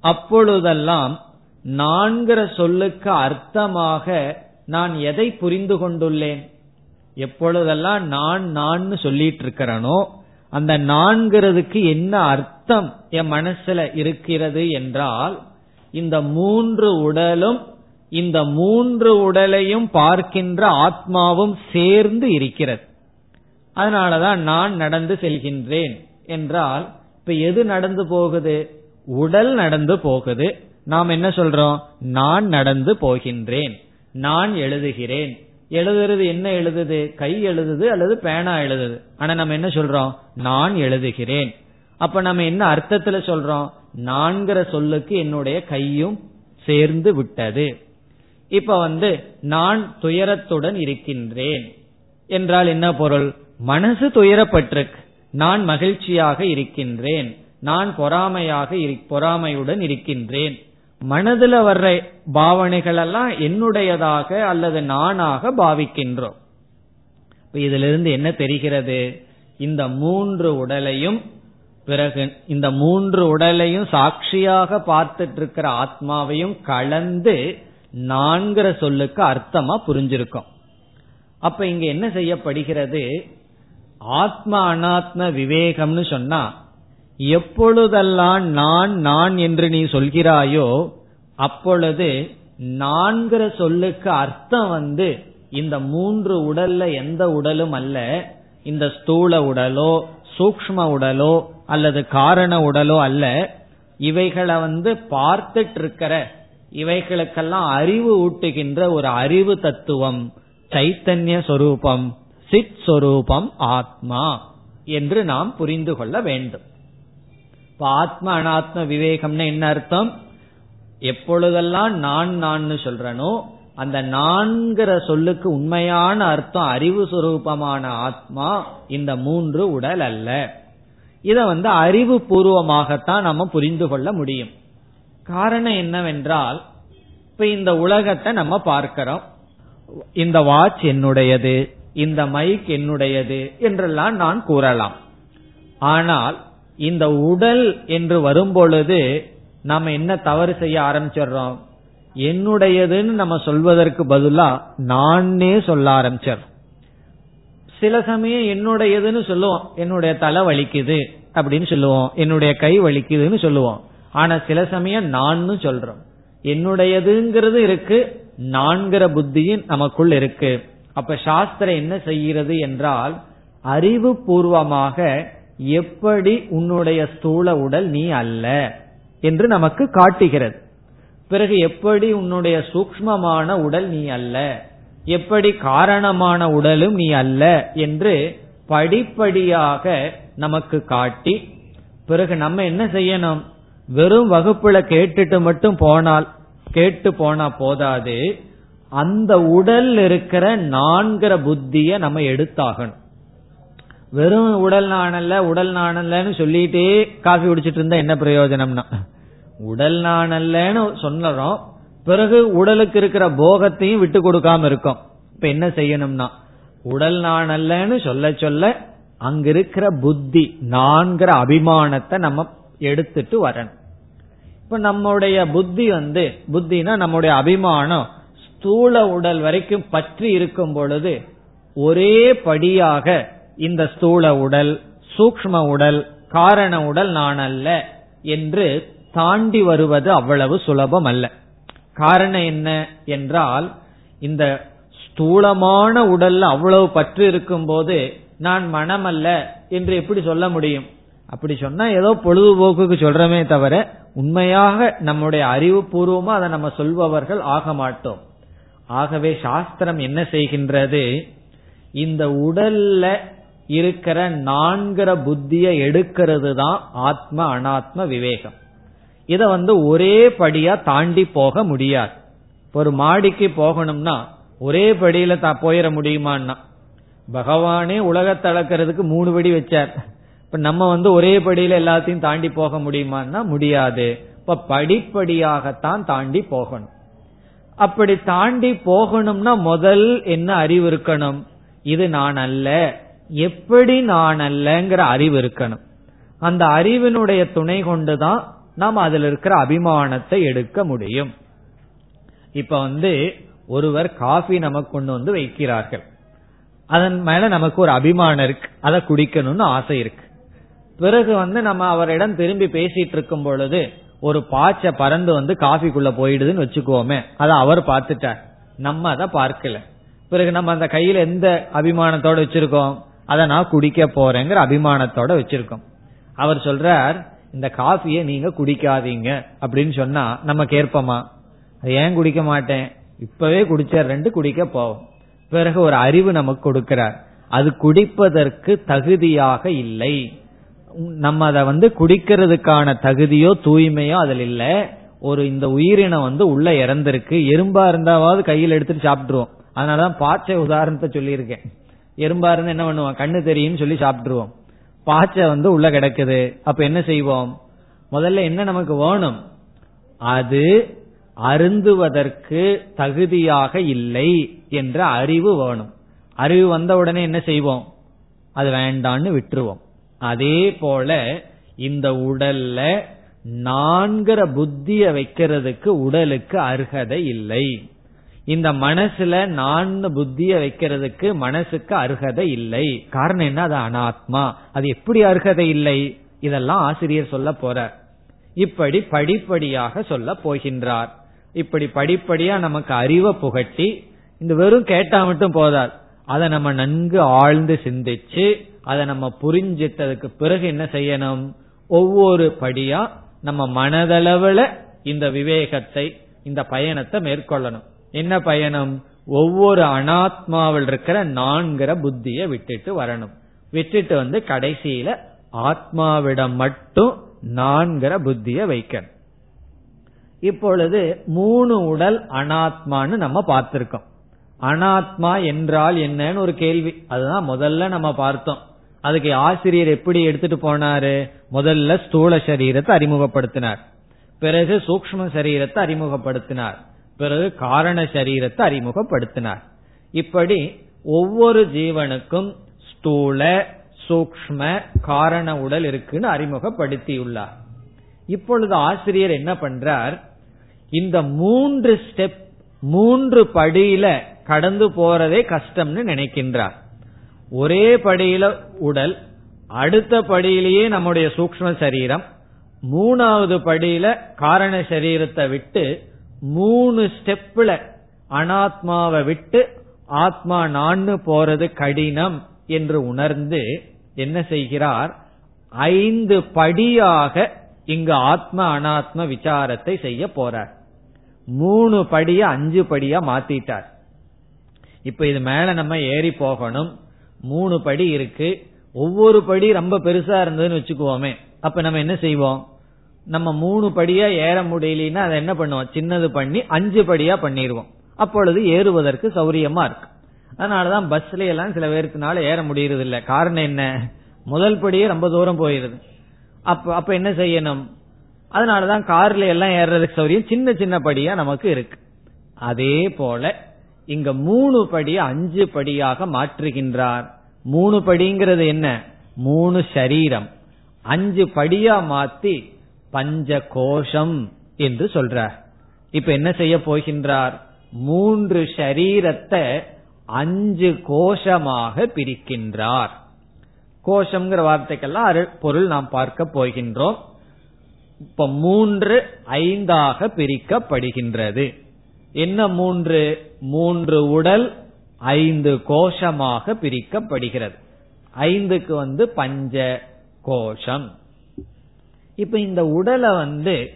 அப்பொழுதெல்லாம் நான்கிற சொல்லுக்கு அர்த்தமாக நான் எதை புரிந்து கொண்டுள்ளேன்? எப்பொழுதெல்லாம் நான் நான் சொல்லிட்டு இருக்கிறனோ அந்த நான்கிறதுக்கு என்ன அர்த்தம் என் மனசுல இருக்கிறது என்றால் இந்த மூன்று உடலும் இந்த மூன்று உடலையும் பார்க்கின்ற ஆத்மாவும் சேர்ந்து இருக்கிறது. அதனாலதான் நான் நடந்து செல்கின்றேன். என்றால் இப்ப எது நடந்து போகுது? உடல் நடந்து போகுது. நாம் என்ன சொல்றோம்? நான் நடந்து போகின்றேன். நான் எழுதுகிறேன். எழுதுறது என்ன எழுதுது? கை எழுதுது அல்லது பேனா எழுதுது? ஆனா நம்ம என்ன சொல்றோம்? நான் எழுதுகிறேன். அப்ப நம்ம என்ன அர்த்தத்துல சொல்றோம்? நான்கிற சொல்லுக்கு என்னுடைய கையும் சேர்ந்து விட்டது. இப்ப வந்து நான் துயரத்துடன் இருக்கின்றேன். என்றால் என்ன பொருள்? மனசு துயரப்பட்டிருக்கு. நான் மகிழ்ச்சியாக இருக்கின்றேன். நான் பொறாமையாக பொறாமையுடன் இருக்கின்றேன். மனதுல வர்ற பாவனைகள் எல்லாம் என்னுடையதாக அல்லது நானாக பாவிக்கின்றோம். இதிலிருந்து என்ன தெரிகிறது? இந்த மூன்று உடலையும் பிறகு இந்த மூன்று உடலையும் சாட்சியாக பார்த்துட்டு இருக்கிற ஆத்மாவையும் கலந்து நான்கிற சொல்லுக்கு அர்த்தமா புரிஞ்சிருக்கோம். அப்ப இங்க என்ன செய்யப்படுகிறது? ஆத்ம அனாத்ம விவேகம்னு சொன்னா எப்பொழுதெல்லாம் நான் நான் என்று நீ சொல்கிறாயோ அப்பொழுது நான்கிற சொல்லுக்கு அர்த்தம் வந்து இந்த மூன்று உடல்ல எந்த உடலும் அல்ல. இந்த ஸ்தூல உடலோ சூக்ம உடலோ அல்லது காரண உடலோ அல்ல. இவைகளை வந்து பார்த்துட்டு இருக்கிற இவைகளுக்கெல்லாம் அறிவு ஊட்டுகின்ற ஒரு அறிவு தத்துவம் சைத்தன்ய சொரூபம். சித் சொரூபம் ஆத்மா என்று நாம் புரிந்து கொள்ள வேண்டும். இப்ப ஆத்ம அனாத்ம விவேகம்னு என்ன அர்த்தம்? எப்பொழுதெல்லாம் நான் நான் சொல்றனோ அந்த நான்கிற சொல்லுக்கு உண்மையான அர்த்தம் அறிவு சுரூபமான ஆத்மா இந்த மூன்று உடல் அல்ல. இத வந்து அறிவு பூர்வமாகத்தான் நம்ம புரிந்து கொள்ள முடியும். காரணம் என்னவென்றால் இப்ப இந்த உலகத்தை நம்ம பார்க்கிறோம். இந்த வாட்ச் என்னுடையது? இந்த மைக் என்னுடையது என்றெல்லாம் நான் கூறலாம். ஆனால் இந்த உடல் என்று வரும்பொழுது நாம என்ன தவறு செய்ய ஆரம்பிச்சிடுறோம்? என்னுடையதுன்னு நம்ம சொல்வதற்கு பதிலா நானே சொல்ல ஆரம்பிச்சிடறோம். சில சமயம் என்னுடையதுன்னு சொல்லுவோம் என்னுடைய தலை வலிக்குது அப்படின்னு சொல்லுவோம் என்னுடைய கை வலிக்குதுன்னு சொல்லுவோம். ஆனா சில சமயம் நான் சொல்றோம். என்னுடையதுங்கிறது இருக்கு நான்கிற புத்தியும் நமக்குள் இருக்கு. அப்ப சாஸ்திரம் என்ன செய்கிறது என்றால் அறிவு பூர்வமாக எப்படி உன்னுடைய ஸ்தூல உடல் நீ அல்ல என்று நமக்கு காட்டுகிறது. பிறகு எப்படி உன்னுடைய சூக்மமான உடல் நீ அல்ல எப்படி காரணமான உடலும் நீ அல்ல என்று படிப்படியாக நமக்கு காட்டி பிறகு நம்ம என்ன செய்யணும்? வெறும் வகுப்புல கேட்டுட்டு மட்டும் போனால் கேட்டு போனா போதாது. அந்த உடல் இருக்கிற நான்கிற புத்திய நம்ம எடுத்தாகணும். வெறும் உடல் நாணல்ல உடல் நாணல்லன்னு சொல்லிட்டே காஃபி குடிச்சிட்டு இருந்தா என்ன பிரயோஜனம்னா? உடல் நாணல்லன்னு சொன்னோம் பிறகு உடலுக்கு இருக்கிற போகத்தையும் விட்டு கொடுக்காம இருக்கோம். இப்ப என்ன செய்யணும்னா? உடல் நாணல்லன்னு சொல்ல சொல்ல அங்க இருக்கிற புத்தி நான்கிற அபிமானத்தை நம்ம எடுத்துட்டு வரணும். இப்ப நம்முடைய புத்தி வந்து புத்தினா நம்முடைய அபிமானம். ஸ்தூல உடல் வரைக்கும் பற்றி இருக்கும் பொழுது ஒரே படியாக இந்த ஸ்தூல உடல் சூக்ம உடல் காரண உடல் நான் அல்ல என்று தாண்டி வருவது அவ்வளவு சுலபம் அல்ல. காரணம் என்ன என்றால் இந்த ஸ்தூலமான உடல்ல அவ்வளவு பற்று இருக்கும் போது நான் மனம் அல்ல என்று எப்படி சொல்ல முடியும்? அப்படி சொன்னா ஏதோ பொழுதுபோக்குக்கு சொல்றமே தவிர உண்மையாக நம்முடைய அறிவு பூர்வமா அதை நம்ம சொல்பவர்கள் ஆக மாட்டோம். ஆகவே சாஸ்திரம் என்ன செய்கின்றது? இந்த உடல்ல இருக்கிற நான்கிற புத்திய எடுக்கிறது தான் ஆத்ம அனாத்ம விவேகம். இத வந்து ஒரே படியா தாண்டி போக முடியாது. ஒரு மாடிக்கு போகணும்னா ஒரே படியில போயிட முடியுமான்னா? பகவானே உலகத்தை அளக்கிறதுக்கு மூணு படி வச்சார். இப்ப நம்ம வந்து ஒரே படியில எல்லாத்தையும் தாண்டி போக முடியுமான்னா முடியாது. இப்ப படிப்படியாகத்தான் தாண்டி போகணும். அப்படி தாண்டி போகணும்னா முதல் என்ன அறிவு இருக்கணும்? இது நான் அல்ல. எப்படி நான் அல்லங்கிற அறிவு இருக்கணும். அந்த அறிவினுடைய துணை கொண்டுதான் நாம் அதுல இருக்கிற அபிமானத்தை எடுக்க முடியும். இப்ப வந்து ஒருவர் காஃபி நமக்கு கொண்டு வந்து வைக்கிறார்கள். அதன் மேல நமக்கு ஒரு அபிமானம் இருக்கு. அதை குடிக்கணும்னு ஆசை இருக்கு. பிறகு வந்து நம்ம அவரிடம் திரும்பி பேசிட்டு இருக்கும் பொழுது ஒரு பாய்ச்ச பறந்து வந்து காஃபிக்குள்ள போயிடுதுன்னு வச்சுக்கோமே அதை அவர் பார்த்துட்டார். நம்ம அதை பார்க்கல. பிறகு நம்ம அந்த கையில எந்த அபிமானத்தோட வச்சிருக்கோம்? அதை நான் குடிக்க போறேங்கிற அபிமானத்தோட வச்சிருக்கோம். அவர் சொல்றார் இந்த காஃபியை நீங்க குடிக்காதீங்க அப்படின்னு சொன்னா நம்ம கேட்போமா? ஏன் குடிக்க மாட்டேன்? இப்பவே குடிச்ச ரெண்டு குடிக்க போவோம். பிறகு ஒரு அறிவு நமக்கு கொடுக்கிறார். அது குடிப்பதற்கு தகுதியாக இல்லை. நம்ம அதை வந்து குடிக்கிறதுக்கான தகுதியோ தூய்மையோ அதில் இல்ல. ஒரு இந்த உயிரினம் வந்து உள்ள இறந்திருக்கு. எறும்பா இருந்தாவது கையில் எடுத்துட்டு சாப்பிட்டுருவோம். அதனாலதான் பாச்சை உதாரணத்தை சொல்லியிருக்கேன். எறும்பா இருந்து என்ன பண்ணுவோம்? கண்ணு தெரியும் சொல்லி சாப்பிட்டுருவோம். பாச்சை வந்து உள்ள கிடக்குது. அப்ப என்ன செய்வோம்? முதல்ல என்ன நமக்கு வேணும்? அது அருந்துவதற்கு தகுதியாக இல்லை என்ற அறிவு வேணும். அறிவு வந்த உடனே என்ன செய்வோம்? அது வேண்டான்னு விட்டுருவோம். அதே போல இந்த உடல்ல நான்கிற புத்திய வைக்கிறதுக்கு உடலுக்கு அருகதை இல்லை. இந்த மனசுல நான் புத்திய வைக்கிறதுக்கு மனசுக்கு அருகதை இல்லை. காரணம் என்ன? அது அனாத்மா. அது எப்படி அருகதை இல்லை? இதெல்லாம் ஆசிரியர் சொல்ல போறார். இப்படி படிப்படியாக சொல்ல போகின்றார். இப்படி படிப்படியா நமக்கு அறிவை புகட்டி இந்த வெறும் கேட்டா மட்டும் போதாது. அதை நம்ம நன்கு ஆழ்ந்து சிந்திச்சு அதை நம்ம புரிஞ்சிட்டதுக்கு பிறகு என்ன செய்யணும்? ஒவ்வொரு படியா நம்ம மனதளவுல இந்த விவேகத்தை இந்த பயணத்தை மேற்கொள்ளணும். என்ன பயணம்? ஒவ்வொரு அனாத்மாவில் இருக்கிற நான்கிற புத்திய விட்டுட்டு வரணும். விட்டுட்டு வந்து கடைசியில ஆத்மாவிடம் மட்டும் நான்கிற புத்திய வைக்கணும். இப்பொழுது மூணு உடல் அனாத்மான்னு நம்ம பார்த்திருக்கோம். அனாத்மா என்றால் என்னன்னு ஒரு கேள்வி. அதுதான் முதல்ல நம்ம பார்த்தோம். அதுக்கு ஆசிரியர் எப்படி எடுத்துட்டு போனாரு? முதல்ல ஸ்தூல சரீரத்தை அறிமுகப்படுத்தினார். பிறகு சூக்ம சரீரத்தை அறிமுகப்படுத்தினார். பிறகு காரண சரீரத்தை அறிமுகப்படுத்தினார். இப்படி ஒவ்வொரு ஜீவனுக்கும் ஸ்தூல சூக்ம காரண உடல் இருக்குன்னு அறிமுகப்படுத்தியுள்ளார். இப்பொழுது ஆசிரியர் என்ன பண்றார்? இந்த மூன்று ஸ்டெப் மூன்று படியில கடந்து போறதே கஷ்டம்னு நினைக்கின்றார். ஒரே படியில உடல் அடுத்த படியிலேயே நம்முடைய சூக்ம சரீரம் மூணாவது படியில காரண சரீரத்தை விட்டு மூணு ஸ்டெப்ல அனாத்மாவை விட்டு ஆத்மா நான்னு போறது கடினம் என்று உணர்ந்து என்ன செய்கிறார்? ஐந்து படியாக இங்கு ஆத்ம அனாத்ம விசாரத்தை செய்ய போறார். மூணு படிய அஞ்சு படியா மாத்திட்டார். இப்ப இது மேல நம்ம ஏறி போகணும். மூணு படி இருக்கு. ஒவ்வொரு படி ரொம்ப பெருசா இருந்ததுன்னு வச்சுக்குவோமே. அப்ப நம்ம என்ன செய்வோம்? நம்ம மூணு படியா ஏற முடியலன்னா அதை என்ன பண்ணுவோம்? சின்னது பண்ணி அஞ்சு படியா பண்ணிடுவோம். அப்பொழுது ஏறுவதற்கு சௌரியமா இருக்கு. அதனாலதான் பஸ்ல எல்லாம் சில பேருக்குனால ஏற முடியறது இல்ல காரணம் என்ன? முதல் படியே ரொம்ப தூரம் போயிருது. அப்ப அப்ப என்ன செய்யணும்? அதனாலதான் கார்ல எல்லாம் ஏறதுக்கு சௌரியம் சின்ன சின்ன படியா நமக்கு இருக்கு. அதே போல இங்க மூணு படி அஞ்சு படியாக மாற்றுகின்றார். மூணு படிங்கிறது என்ன? மூணு சரீரம். அஞ்சு படியா மாத்தி பஞ்ச கோஷம் என்று சொல்றார். இப்ப என்ன செய்ய போகின்றார்? மூன்று ஷரீரத்தை அஞ்சு கோஷமாக பிரிக்கின்றார். கோஷம்ங்கிற வார்த்தைக்கெல்லாம் பொருள் நாம் பார்க்க போகின்றோம். இப்ப மூன்று ஐந்தாக பிரிக்கப்படுகின்றது. என்ன மூன்று? மூன்று உடல் ஐந்து கோஷமாக பிரிக்கப்படுகிறது. ஐந்துக்கு வந்து பஞ்ச கோஷம். இப்ப இந்த உடலை வந்து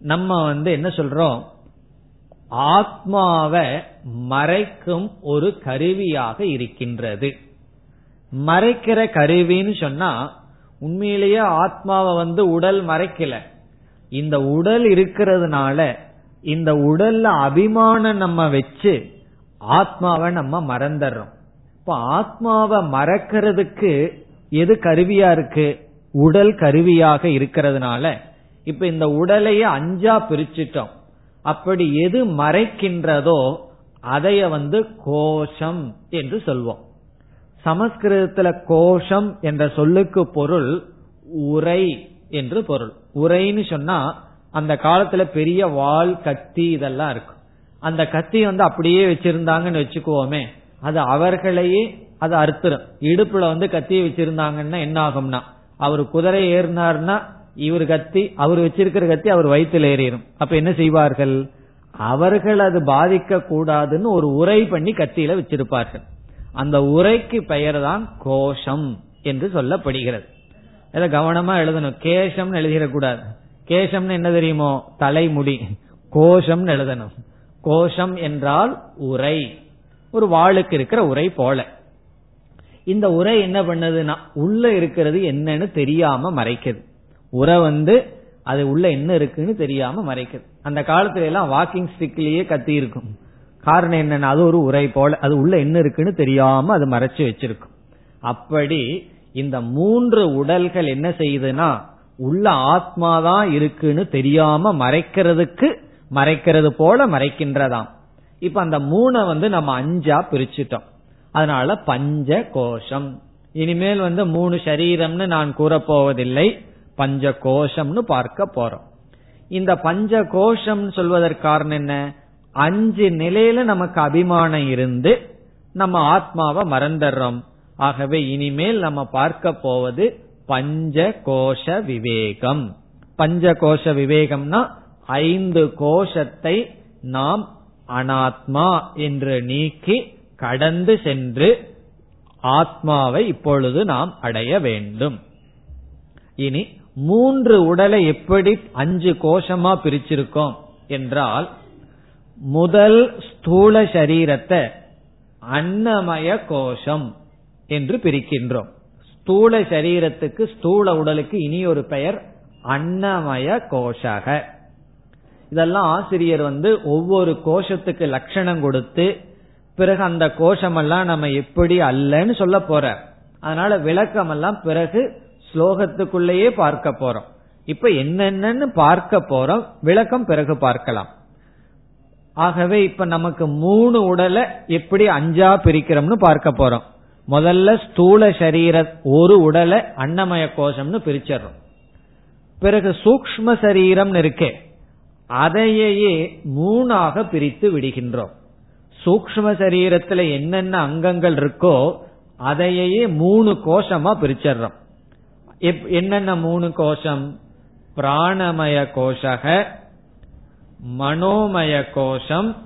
நம்ம வந்து என்ன சொல்றோம்? ஆத்மாவை மறைக்கும் ஒரு கருவியாக இருக்கின்றது. மறைக்கிற கருவின்னு சொன்னா உண்மையிலேயே ஆத்மாவை வந்து உடல் மறைக்கல. இந்த உடல் இருக்கிறதுனால இந்த உடல்ல அபிமானம் நம்ம வச்சு ஆத்மாவை நம்ம மறந்துடுறோம். இப்ப ஆத்மாவை மறக்கிறதுக்கு எது கருவியா இருக்கு? உடல் கருவியாக இருக்கிறதுனால. இப்ப இந்த உடலையே அஞ்சா பிரிச்சிட்டோம். அப்படி எது மறைக்கின்றதோ அதைய வந்து கோஷம் என்று சொல்வோம். சமஸ்கிருதத்துல கோஷம் என்ற சொல்லுக்கு பொருள் உரை என்று பொருள். உரைன்னு சொன்னா அந்த காலத்துல பெரிய வால் கத்தி இதெல்லாம் இருக்கும். அந்த கத்தி வந்து அப்படியே வச்சிருந்தாங்கன்னு வச்சுக்குவோமே அது அவர்களையே அது அறுத்துரும். இடுப்புல வந்து கத்தியை வச்சிருந்தாங்கன்னா என்ன ஆகும்னா அவர் குதிரை ஏறினார்னா இவர் கத்தி அவர் வச்சிருக்கிற கத்தி அவர் வயிற்றுல ஏறிடும் அப்ப என்ன செய்வார்கள்? அவர்கள் அது பாதிக்க கூடாதுன்னு ஒரு உரை பண்ணி கத்தியில வச்சிருப்பார்கள். அந்த உரைக்கு பெயர் தான் கோஷம் என்று சொல்லப்படுகிறது. இதை கவனமா எழுதணும். கேசம் எழுதிடக்கூடாது. கேசம்னு என்ன தெரியுமோ? தலைமுடி. கோஷம் எழுதணும். கோஷம் என்றால் உரை. ஒரு வாளுக்கு இருக்கிற உரை போல. இந்த உரை என்ன பண்ணுதுன்னா உள்ள இருக்கிறது என்னன்னு தெரியாம மறைக்குது. உரை வந்து அது உள்ள என்ன இருக்குன்னு தெரியாம மறைக்குது. அந்த காலத்துல எல்லாம் வாக்கிங் ஸ்டிக்லயே கத்தி இருக்கும். காரணம் என்னன்னா அது ஒரு உரை போல. அது உள்ள என்ன இருக்குன்னு தெரியாம அது மறைச்சு வச்சிருக்கும். அப்படி இந்த மூன்று உடல்கள் என்ன செய்யுதுன்னா உள்ள ஆத்மாதான் இருக்குன்னு தெரியாம மறைக்கிறதுக்கு மறைக்கிறது போல மறைக்கின்றதாம். இப்ப அந்த மூணை வந்து நம்ம அஞ்சா பிரிச்சுட்டோம். அதனால பஞ்ச கோஷம் இனிமேல் வந்து மூணு சரீரம்னு நான் கூறப்போவதில்லை. பஞ்ச கோஷம்னு பார்க்க போறோம். இந்த பஞ்ச கோஷம் சொல்வதற்கு காரணம் என்ன? அஞ்சு நிலையில நமக்கு அபிமானம் இருந்து நம்ம ஆத்மாவை மறந்துடுறோம். ஆகவே இனிமேல் நம்ம பார்க்க போவது பஞ்ச கோஷ விவேகம். பஞ்ச கோஷ விவேகம்னா ஐந்து கோஷத்தை நாம் அனாத்மா என்று நீக்கி கடந்து சென்று ஆத்மாவை இப்பொழுது நாம் அடைய வேண்டும். இனி மூன்று உடலை எப்படி அஞ்சு கோஷமா பிரிச்சிருக்கோம் என்றால் முதல் ஸ்தூல சரீரத்தை அன்னமய கோஷம் என்று பிரிக்கின்றோம். ஸ்தூல சரீரத்துக்கு ஸ்தூல உடலுக்கு இனி ஒரு பெயர் அன்னமய கோஷக. இதெல்லாம் ஆசிரியர் வந்து ஒவ்வொரு கோஷத்துக்கு லட்சணம் கொடுத்து பிறகு அந்த கோஷமெல்லாம் நம்ம எப்படி அல்லன்னு சொல்ல போற அதனால விளக்கம் எல்லாம் பிறகு ஸ்லோகத்துக்குள்ளேயே பார்க்க போறோம். இப்ப என்னென்னு பார்க்க போறோம். விளக்கம் பிறகு பார்க்கலாம். ஆகவே இப்ப நமக்கு மூணு உடலை எப்படி அஞ்சா பிரிக்கிறோம்னு பார்க்க போறோம். முதல்ல ஸ்தூல சரீர ஒரு உடலை அன்னமய கோஷம்னு பிரிச்சிடறோம். பிறகு சூக்ம சரீரம்னு இருக்கே அதையே மூணாக பிரித்து விடுகின்றோம். சூக்ம சரீரத்துல என்னென்ன அங்கங்கள் இருக்கோ அதையே மூணு கோஷமா பிரிச்சிடுறோம். என்னென்ன மூணு கோஷம்? பிராணமய கோஷக மனோமய கோஷம்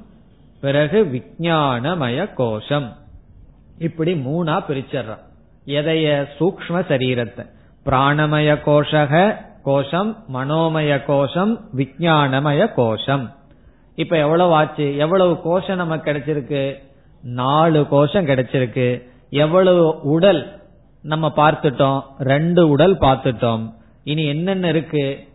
பிறகு விஜயானமய கோஷம். இப்படி மூணா பிரிச்சிடறான் எதைய சூக்ம சரீரத்தை? பிராணமய கோஷக கோஷம் மனோமய கோஷம் விஜயானமய கோஷம். இப்ப எவ்வளவு ஆச்சு? எவ்வளவு கோஷம் நமக்கு கிடைச்சிருக்கு? நாலு கோஷம் கிடைச்சிருக்கு. எவ்வளவு உடல் நம்ம பார்த்துட்டோம்? ரெண்டு உடல் பார்த்துட்டோம். இனி என்னென்ன இருக்கு?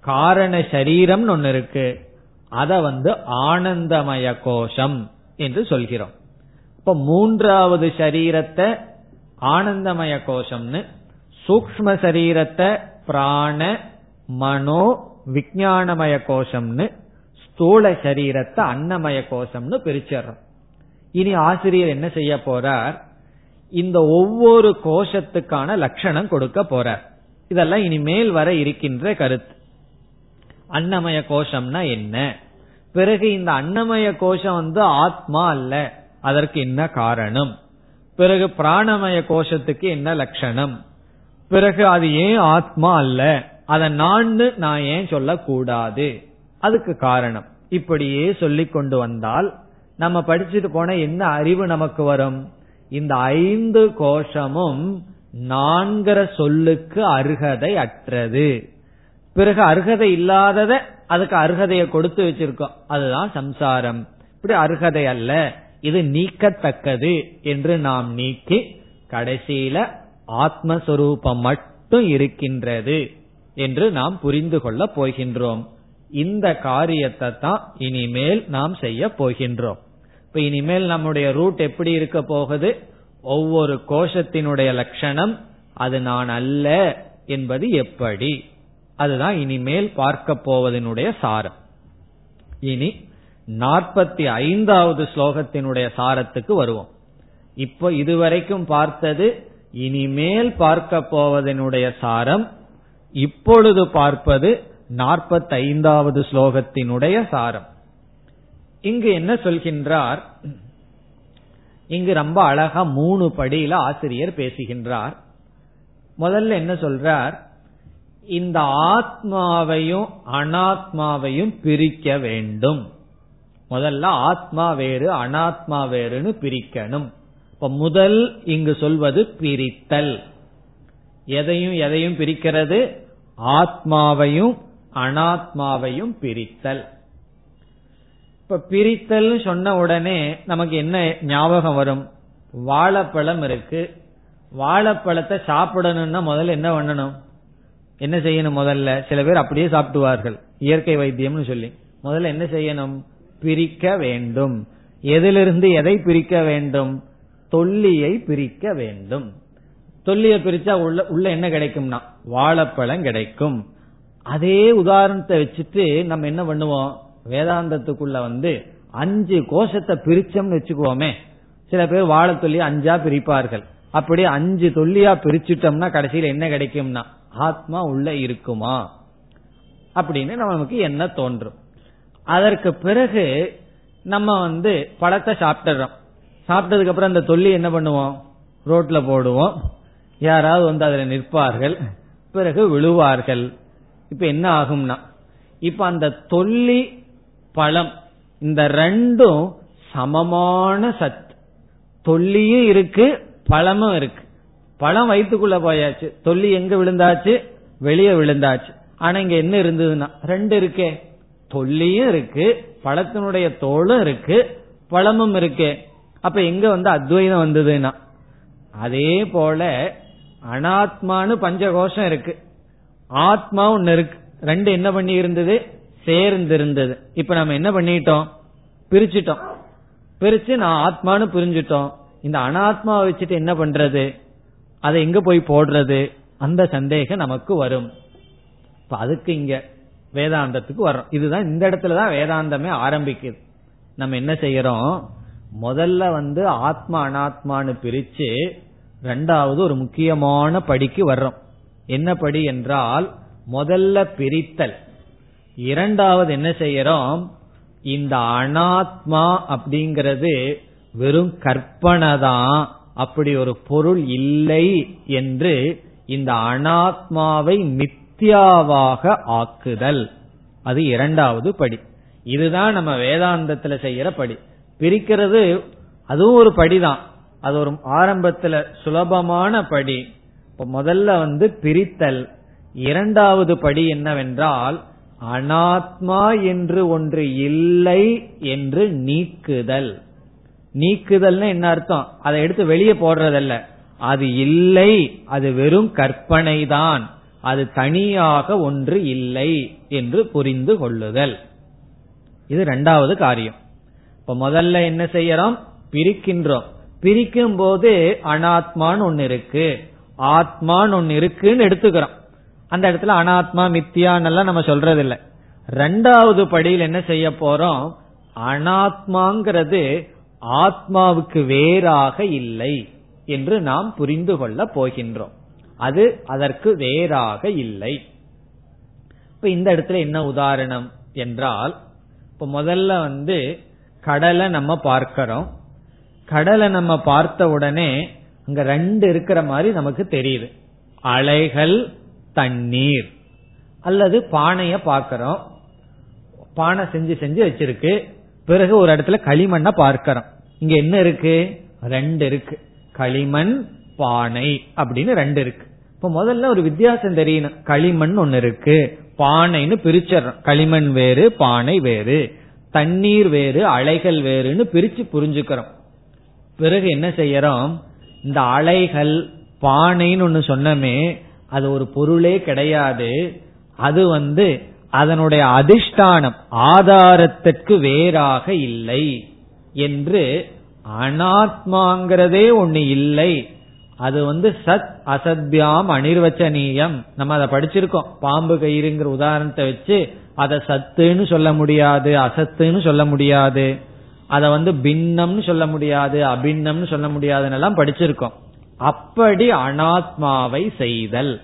காரண சரீரம்னு ஒன்னு இருக்கு. அத வந்து ஆனந்தமய கோஷம் என்று சொல்கிறோம். இப்ப மூன்றாவது சரீரத்தை ஆனந்தமய கோஷம்னு சூக்ம சரீரத்தை பிராண மனோ விஜயானமய கோஷம்னு ஸ்தூல சரீரத்தை அன்னமய கோஷம்னு பிரிச்சிடறோம். இனி ஆசிரியர் என்ன செய்ய போறார்? இந்த ஒவ்வொரு கோஷத்துக்கான லட்சணம் கொடுக்க போறார். இதெல்லாம் இனிமேல் வர இருக்கின்ற கருத்து. அன்னமய கோஷம்னா என்ன? பிறகு இந்த அன்னமய கோஷம் வந்து ஆத்மா அல்ல. அதற்கு என்ன காரணம்? பிறகு பிராணமய கோஷத்துக்கு என்ன லட்சணம்? பிறகு அது ஏன் ஆத்மா அல்ல? அதை நான் நான் ஏன் சொல்லக்கூடாது? அதுக்கு காரணம். இப்படியே சொல்லிக் கொண்டு வந்தால் நம்ம படிச்சுட்டு போன என்ன அறிவு நமக்கு வரும்? இந்த ஐந்து கோஷமும் நான்கிற சொல்லுக்கு அருகதை அற்றது. பிறகு அருகதை இல்லாதத அதுக்கு அருகதையை கொடுத்து வச்சிருக்கோம். அதுதான் சம்சாரம். இப்படி அருகதை அல்ல. இது நீக்கத்தக்கது என்று நாம் நீக்கி கடைசியில ஆத்மஸ்வரூபம் மட்டும் இருக்கின்றது என்று நாம் புரிந்து கொள்ளப் போகின்றோம். இந்த காரியத்தை தான் இனிமேல் நாம் செய்ய போகின்றோம். இப்ப இனிமேல் நம்முடைய ரூட் எப்படி இருக்க போகுது? ஒவ்வொரு கோஷத்தினுடைய லட்சணம் அது நான் அல்ல என்பது எப்படி? அதுதான் இனிமேல் பார்க்க போவதனுடைய சாரம். இனி நாற்பத்தி ஐந்தாவது ஸ்லோகத்தினுடைய சாரத்துக்கு வருவோம். இப்போ இதுவரைக்கும் பார்த்தது இனிமேல் பார்க்க போவதனுடைய சாரம் இப்பொழுது பார்ப்பது நாற்பத்தி ஐந்தாவது ஸ்லோகத்தினுடைய சாரம். இங்கு என்ன சொல்கின்றார்? இங்கு ரொம்ப அழகா மூணு படியில ஆசிரியர் பேசுகின்றார். முதல்ல என்ன சொல்றார்? இந்த ஆத்மாவையும் அனாத்மாவையும் பிரிக்க வேண்டும். முதல்ல ஆத்மா வேறு அனாத்மா வேறுனு பிரிக்கணும். இப்ப முதல் இங்கு சொல்வது பிரித்தல். எதையும் எதையும் பிரிக்கிறது? ஆத்மாவையும் அனாத்மாவையும் பிரித்தல். இப்ப பிரித்தல் சொன்ன உடனே நமக்கு என்ன ஞாபகம் வரும்? வாழைப்பழம் இருக்கு. வாழைப்பழத்தை சாப்பிடணும்னா முதல்ல என்ன பண்ணணும்? என்ன செய்யணும் முதல்ல? சில பேர் அப்படியே சாப்பிடுவார்கள். இயற்கை வைத்தியம்னு சொல்லி. முதல்ல என்ன செய்யணும்? பிரிக்க வேண்டும். எதிலிருந்து எதை பிரிக்க வேண்டும்? தொல்லியை பிரிக்க வேண்டும். தொல்லியை பிரிச்சா உள்ள உள்ள என்ன கிடைக்கும்னா வாழைப்பழம் கிடைக்கும். அதே உதாரணத்தை வச்சுட்டு நம்ம என்ன பண்ணுவோம்? வேதாந்தத்துக்குள்ள வந்து அஞ்சு கோஷத்தை பிரிச்சோம்னு வச்சுக்குவோமே. சில பேர் வாழை தொல்லி அஞ்சா பிரிப்பார்கள். அப்படி அஞ்சு தொல்லியா பிரிச்சுட்டோம்னா கடைசியில் என்ன கிடைக்கும்னா ஆத்மா உள்ள இருக்குமா? அப்படின்னு நமக்கு என்ன தோன்றும். அதற்கு பிறகு நம்ம வந்து பழத்தை சாப்பிட்டுறோம். சாப்பிட்டதுக்கு அப்புறம் அந்த தொல்லி என்ன பண்ணுவோம்? ரோட்ல போடுவோம். யாராவது வந்து அதுல நிற்பார்கள். பிறகு விழுவார்கள். இப்ப என்ன ஆகும்னா இப்ப அந்த தொல்லி பழம் இந்த ரெண்டும் சமமான சத் தொல்லியும் இருக்கு பழமும் இருக்கு. பழம் வயிற்றுக்குள்ள போயாச்சு. தொல்லி எங்க விழுந்தாச்சு? வெளியே விழுந்தாச்சு. ஆனா இங்க என்ன இருந்ததுன்னா ரெண்டு இருக்கே. தொல்லியும் இருக்கு பழத்தினுடைய தோளும் இருக்கு பழமும் இருக்கு. அப்ப எங்க வந்து அத்வைதம் வந்ததுன்னா? அதே போல அனாத்மானு பஞ்சகோஷம் இருக்கு. ஆத்மா ஒன்னு இருக்கு. ரெண்டு என்ன பண்ணி இருந்தது? சேர்ந்து இருந்தது இப்ப நம்ம என்ன பண்ணிட்டோம்? பிரிச்சுட்டோம். பிரிச்சு நான் ஆத்மானு புரிஞ்சுட்டோம். இந்த அனாத்மாவை வச்சுட்டு என்ன பண்றது? அதை எங்க போய் போடுறது? அந்த சந்தேகம் நமக்கு வரும். இப்ப அதுக்கு இங்க வேதாந்தத்துக்கு வர்றோம். இதுதான் இந்த இடத்துலதான் வேதாந்தமே ஆரம்பிக்குது. நம்ம என்ன செய்யறோம்? முதல்ல வந்து ஆத்மா அனாத்மான்னு பிரிச்சு ரெண்டாவது ஒரு முக்கியமான படிக்கு வர்றோம். என்ன படி என்றால் முதல்ல பிரித்தல். இரண்டாவது என்ன செய்யறோம்? இந்த அனாத்மா அப்படிங்கிறது வெறும் கற்பனை தான். அப்படி ஒரு பொருள் இல்லை என்று இந்த அனாத்மாவை மித்தியாவாக ஆக்குதல். அது இரண்டாவது படி. இதுதான் நம்ம வேதாந்தத்துல செய்யற படி. பிரிக்கிறது அதுவும் ஒரு படிதான். அது ஒரு ஆரம்பத்துல சுலபமான படி. இப்ப முதல்ல வந்து பிரித்தல். இரண்டாவது படி என்னவென்றால் அனாத்மா என்று ஒன்று இல்லை என்று நீக்குதல். நீக்குதல்னு என்ன அர்த்தம்? அதை எடுத்து வெளியே போடுறதல்ல. அது இல்லை அது வெறும் கற்பனை தான் அது தனியாக ஒன்று இல்லை என்று புரிந்து கொள்ளுதல். இது ரெண்டாவது காரியம். இப்ப முதல்ல என்ன செய்யறோம்? பிரிக்கின்றோம். பிரிக்கும் போது அனாத்மான்னு ஒன்னு இருக்கு. ஆத்மான்னு ஒன்னு இருக்குன்னு எடுத்துக்கிறோம். அந்த இடத்துல அனாத்மா மித்தியான்னு நம்ம சொல்றது இல்லை ரெண்டாவது படியில் என்ன செய்ய போறோம்? அனாத்மாங்கிறது ஆத்மாவுக்கு வேறாக இல்லை என்று நாம் புரிந்து கொள்ள போகின்றோம். அது அதற்கு வேறாக இல்லை. இப்ப இந்த இடத்துல என்ன உதாரணம் என்றால் இப்ப முதல்ல வந்து கடலை நம்ம பார்க்கிறோம். கடலை நம்ம பார்த்த உடனே அங்க ரெண்டு இருக்கிற மாதிரி நமக்கு தெரியுது. அலைகள் தண்ணீர். அல்லது பானைய பார்க்கிறோம். பானை செஞ்சு செஞ்சு வச்சிருக்கு. பிறகு ஒரு இடத்துல களிமண்ண பார்க்கிறோம். இங்க என்ன இருக்கு? ரெண்டு இருக்கு. களிமண் பானை அப்படின்னு ரெண்டு இருக்கு. இப்ப முதல்ல ஒரு வித்தியாசம் தெரியணும். களிமண் ஒன்னு இருக்கு. பானைன்னு பிரிச்சிடறோம். களிமண் வேறு பானை வேறு. தண்ணீர் வேறு அலைகள் வேறுன்னு பிரிச்சு புரிஞ்சுக்கிறோம். பிறகு என்ன செய்யறோம்? இந்த அலைகள் பானைன்னு ஒன்னு சொன்னமே அது ஒரு பொருளே கிடையாது. அது வந்து அதனுடைய அதிஷ்டானம் ஆதாரத்திற்கு வேறாக இல்லை என்று அனாத்மாங்கிறதே ஒண்ணு இல்லை. அது வந்து சத் அசத்யாம் அனிர்வச்சனீயம். நம்ம அதை படிச்சிருக்கோம். பாம்பு கயிறுங்கிற உதாரணத்தை வச்சு அதை சத்துன்னு சொல்ல முடியாது அசத்துன்னு சொல்ல முடியாது. அதை வந்து பின்னம்னு சொல்ல முடியாது அபின்னம்னு சொல்ல முடியாதுன்னு எல்லாம் படிச்சிருக்கோம். அப்படி அனாத்மாவை செய்தல்.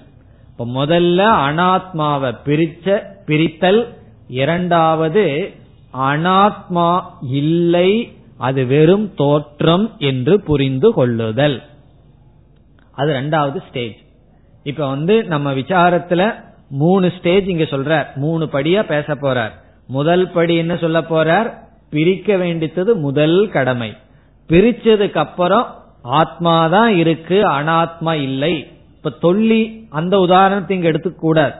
இப்ப முதல்ல அனாத்மாவை பிரிச்ச பிரித்தல். இரண்டாவது அனாத்மா இல்லை அது வெறும் தோற்றம் என்று புரிந்து கொள்ளுதல். அது ரெண்டாவது ஸ்டேஜ் இப்ப வந்து நம்ம விசாரத்துல மூணு ஸ்டேஜ் இங்க சொல்றார். மூணு படியா பேச போறார். முதல் படி என்ன சொல்ல போறார்? பிரிக்க வேண்டியது முதல் கடமை. பிரிச்சதுக்கு அப்புறம் ஆத்மாதான் இருக்கு அனாத்மா இல்லை. இப்ப தொல்லி அந்த உதாரணத்தை இங்க எடுத்துக்கூடாது.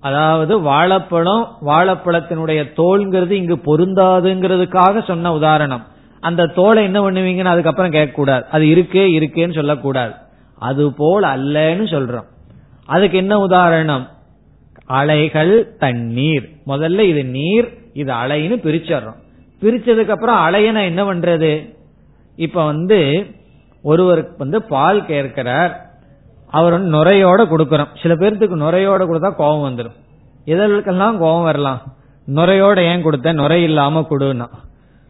அதாவது வாழைப்பழம் வாழைப்பழத்தினுடைய தோல்ங்கிறது இங்கு பொருந்தாதுங்கிறதுக்காக சொன்ன உதாரணம். அந்த தோலை என்ன பண்ணுவீங்கன்னு அதுக்கப்புறம் கேட்கக்கூடாது. அது இருக்கே இருக்கேன்னு சொல்லக்கூடாது. அது போல் அல்லன்னு சொல்றோம். அதுக்கு என்ன உதாரணம்? அலைகள் தண்ணீர். முதல்ல இது நீர் இது அலைன்னு பிரிச்சிடறோம் பிரிச்சதுக்கு அப்புறம் அலையனா என்ன பண்றது? இப்ப வந்து ஒருவருக்கு வந்து பால் கேட்கிறார். அவர் வந்து நுரையோட கொடுக்கறோம் சில பேர்த்துக்கு நுரையோட கொடுத்தா கோபம் வந்துடும் எதற்கெல்லாம் கோபம் வரலாம்? நுரையோட ஏன் கொடுத்த? நுரை இல்லாம கொடுன்னா.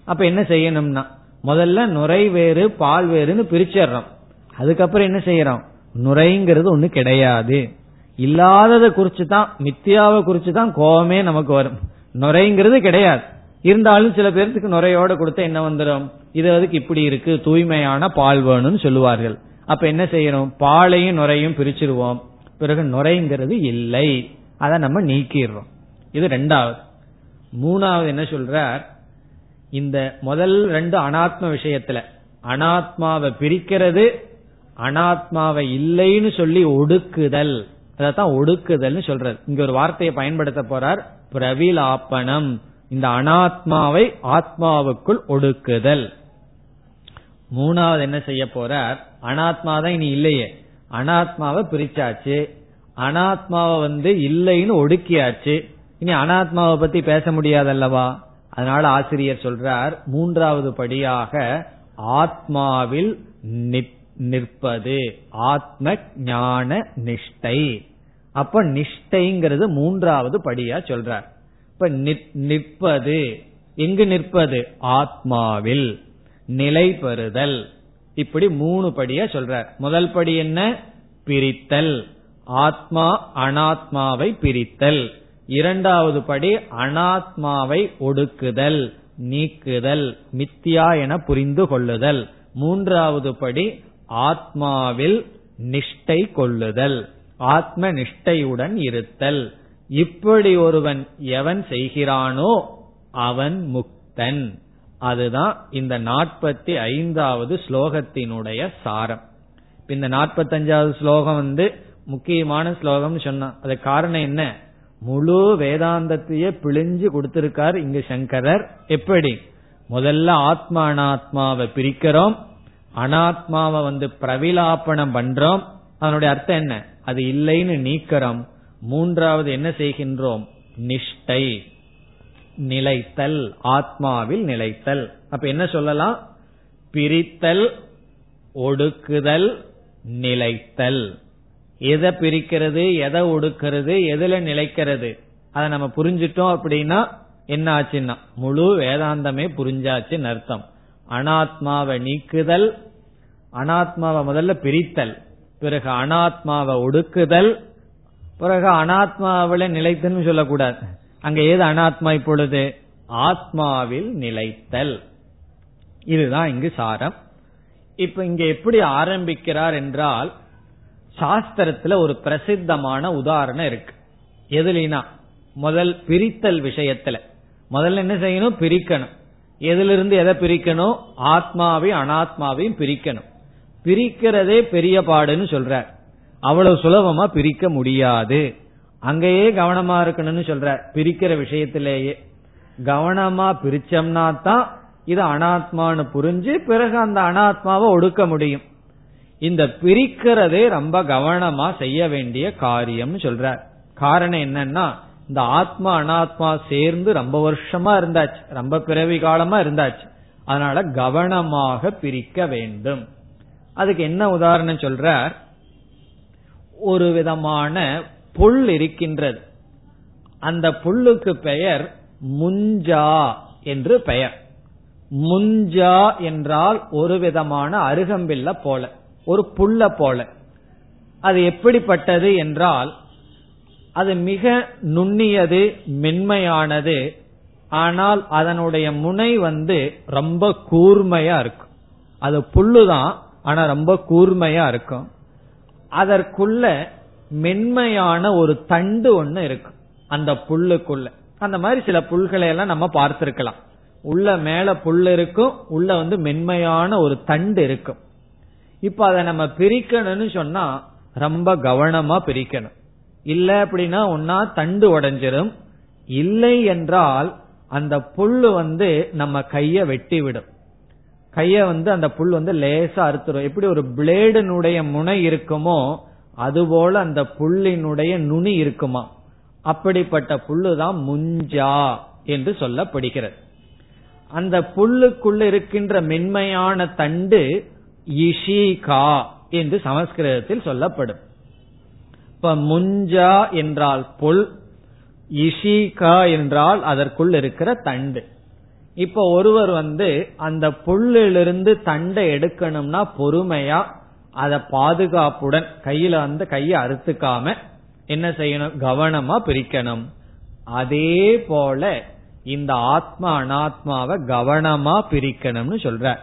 அப்ப என்ன செய்யணும்னா முதல்ல நுரை வேறு பால் வேறுன்னு பிரிச்சிடுறோம் அதுக்கப்புறம் என்ன செய்யறோம்? நுரைங்கிறது ஒண்ணு கிடையாது. இல்லாததை குறிச்சு தான் மித்தியாவை குறிச்சு தான் கோபமே நமக்கு வரும். நுரைங்கிறது கிடையாது. இருந்தாலும் சில பேர்த்துக்கு நுரையோட கொடுத்த என்ன வந்துடும் இது அதுக்கு இப்படி இருக்கு தூய்மையான பால் வேணும்னு சொல்லுவார்கள். அப்ப என்ன செய்யறோம்? பாலையும் நுரையும் பிரிச்சிருவோம். பிறகு நுரைங்கிறது இல்லை. அதை நம்ம நீக்கிடுறோம். இது ரெண்டாவது. மூணாவது என்ன சொல்றார்? இந்த முதல் ரெண்டு அனாத்ம விஷயத்துல அனாத்மாவை பிரிக்கிறது அனாத்மாவை இல்லைன்னு சொல்லி ஒடுக்குதல். அதான் ஒடுக்குதல்னு சொல்றது இங்க ஒரு வார்த்தையை பயன்படுத்த போறார். பிரவிலாப்பனம். இந்த அனாத்மாவை ஆத்மாவுக்குள் ஒடுக்குதல். மூணாவது என்ன செய்ய போறார்? அனாத்மா தான் இனி இல்லையே. அனாத்மாவை பிரிச்சாச்சு. அனாத்மாவை வந்து இல்லைன்னு ஒடுக்கியாச்சு. இனி அனாத்மாவை பத்தி பேச முடியாதல்லவா? அதனால ஆசிரியர் சொல்றார் மூன்றாவது படியாக ஆத்மாவில் நித் நிற்பது. ஆத்ம ஞான நிஷ்டை. அப்ப நிஷ்டைங்கிறது மூன்றாவது படியா சொல்றார். இப்ப நிற்பது. எங்கு நிற்பது? ஆத்மாவில். நிலை பெறுதல். இப்படி மூணு படியா சொல்றார். முதல் படி என்ன? பிரித்தல். ஆத்மா அனாத்மாவை பிரித்தல். இரண்டாவது படி அனாத்மாவை ஒடுக்குதல் நீக்குதல் மித்தியா என புரிந்து கொள்ளுதல். மூன்றாவது படி ஆத்மாவில் நிஷ்டை கொள்ளுதல் ஆத்ம நிஷ்டையுடன் இருத்தல். இப்படி ஒருவன் எவன் செய்கிறானோ அவன் முக்தன். அதுதான் இந்த நாற்பத்தி ஐந்தாவது ஸ்லோகத்தினுடைய சாரம். இந்த நாற்பத்தஞ்சாவது ஸ்லோகம் வந்து முக்கியமான ஸ்லோகம்னு சொன்னான் அது காரணம் என்ன? முழு வேதாந்தத்தையே பிழிஞ்சு கொடுத்திருக்கார் இங்கு சங்கரர். எப்படி? முதல்ல ஆத்மா அனாத்மாவை பிரிக்கிறோம் அனாத்மாவை வந்து பிரவிலாப்பனம் பண்றோம். அதனுடைய அர்த்தம் என்ன? அது இல்லைன்னு நீக்கிறோம். மூன்றாவது என்ன செய்கின்றோம்? நிஷ்டை. நிலைத்தல். ஆத்மாவில் நிலைத்தல். அப்ப என்ன சொல்லலாம்? பிரித்தல் ஒடுக்குதல் நிலைத்தல். எதை பிரிக்கிறது எதை ஒடுக்கிறது எதுல நிலைக்கிறது? அதை நம்ம புரிஞ்சிட்டோம் அப்படின்னா என்ன ஆச்சுன்னா முழு வேதாந்தமே புரிஞ்சாச்சுன்னு அர்த்தம். அனாத்மாவை நீக்குதல் அனாத்மாவை முதல்ல பிரித்தல் பிறகு அனாத்மாவை ஒடுக்குதல் பிறகு அனாத்மாவில நிலைத்தல்னு சொல்லக்கூடாது. அங்க ஏது அனாத்மா இப்பொழுது? ஆத்மாவில் நிலைத்தல். இதுதான் இங்கு சாரம். இப்ப இங்க எப்படி ஆரம்பிக்கிறார் என்றால் சாஸ்திரத்துல ஒரு பிரசித்தமான உதாரணம் இருக்கு. எதுலினா முதல் பிரித்தல் விஷயத்துல. முதல்ல என்ன செய்யணும்? பிரிக்கணும். எதிலிருந்து எதை பிரிக்கணும்? ஆத்மாவையும் அனாத்மாவையும் பிரிக்கணும். பிரிக்கிறதே பெரிய பாடுன்னு சொல்றார். அவ்வளவு சுலபமா பிரிக்க முடியாது. அங்கேயே கவனமா இருக்கணும்னு சொல்ற பிரிக்கிற விஷயத்திலேயே. கவனமா பிரிச்சோம்னா தான் இது அனாத்மான்னு புரிஞ்சு பிறகு அந்த அனாத்மாவை ஒடுக்க முடியும். இந்த பிரிக்கிறதே ரொம்ப கவனமா செய்ய வேண்டிய காரியம்னு சொல்றார். காரணம் என்னன்னா இந்த ஆத்மா அனாத்மா சேர்ந்து ரொம்ப வருஷமா இருந்தாச்சு. ரொம்ப பிறவி காலமா இருந்தாச்சு. அதனால கவனமாக பிரிக்க வேண்டும். அதுக்கு என்ன உதாரணம் சொல்றார்? ஒரு விதமான புல் இருக்கின்றது. அந்த புல்லுக்கு பெயர் முஞ்சா என்று பெயர். முஞ்சா என்றால் ஒரு விதமான அருகம்பில்ல போல ஒரு புல்ல போல. அது எப்படிப்பட்டது என்றால் அது மிக நுண்ணியது மென்மையானது. ஆனால் அதனுடைய முனை வந்து ரொம்ப கூர்மையா இருக்கும். அது புல்லுதான் ஆனா ரொம்ப கூர்மையா இருக்கும். அதற்குள்ள மென்மையான ஒரு தண்டு ஒண்ணு இருக்கும் அந்த புல்லுக்குள்ள. அந்த மாதிரி சில புல்களை எல்லாம் நம்ம பார்த்திருக்கலாம். உள்ள மேல புல் இருக்கும் உள்ள வந்து மென்மையான ஒரு தண்டு இருக்கும். இப்ப அதை நம்ம பிரிக்கணும்னு சொன்னா ரொம்ப கவனமா பிரிக்கணும். இல்ல அப்படின்னா ஒன்னா தண்டு உடைஞ்சிரும். இல்லை என்றால் அந்த புல்லு வந்து நம்ம கைய வெட்டி விடும் கைய வந்து அந்த புல் வந்து லேசா அறுத்துரும். எப்படி ஒரு பிளேடினுடைய முனை இருக்குமோ அதுபோல அந்த புல்லினுடைய நுனி இருக்குமா? அப்படிப்பட்ட புல்லு தான் முஞ்சா என்று சொல்லப்படுகிறது. அந்த புல்லுக்குள்ள இருக்கின்ற மென்மையான தண்டு இஷிகா என்று சமஸ்கிருதத்தில் சொல்லப்படும். இப்ப முஞ்சா என்றால் புல் இஷிகா என்றால் அதற்குள் இருக்கிற தண்டு. இப்ப ஒருவர் வந்து அந்த புல்லிலிருந்து தண்டை எடுக்கணும்னா பொறுமையா அத பாதுகாப்புடன் கையில வந்து கையை அறுத்துக்காம என்ன செய்யணும்? கவனமா பிரிக்கணும். அதே போல இந்த ஆத்மா அனாத்மாவை கவனமா பிரிக்கணும்னு சொல்ற.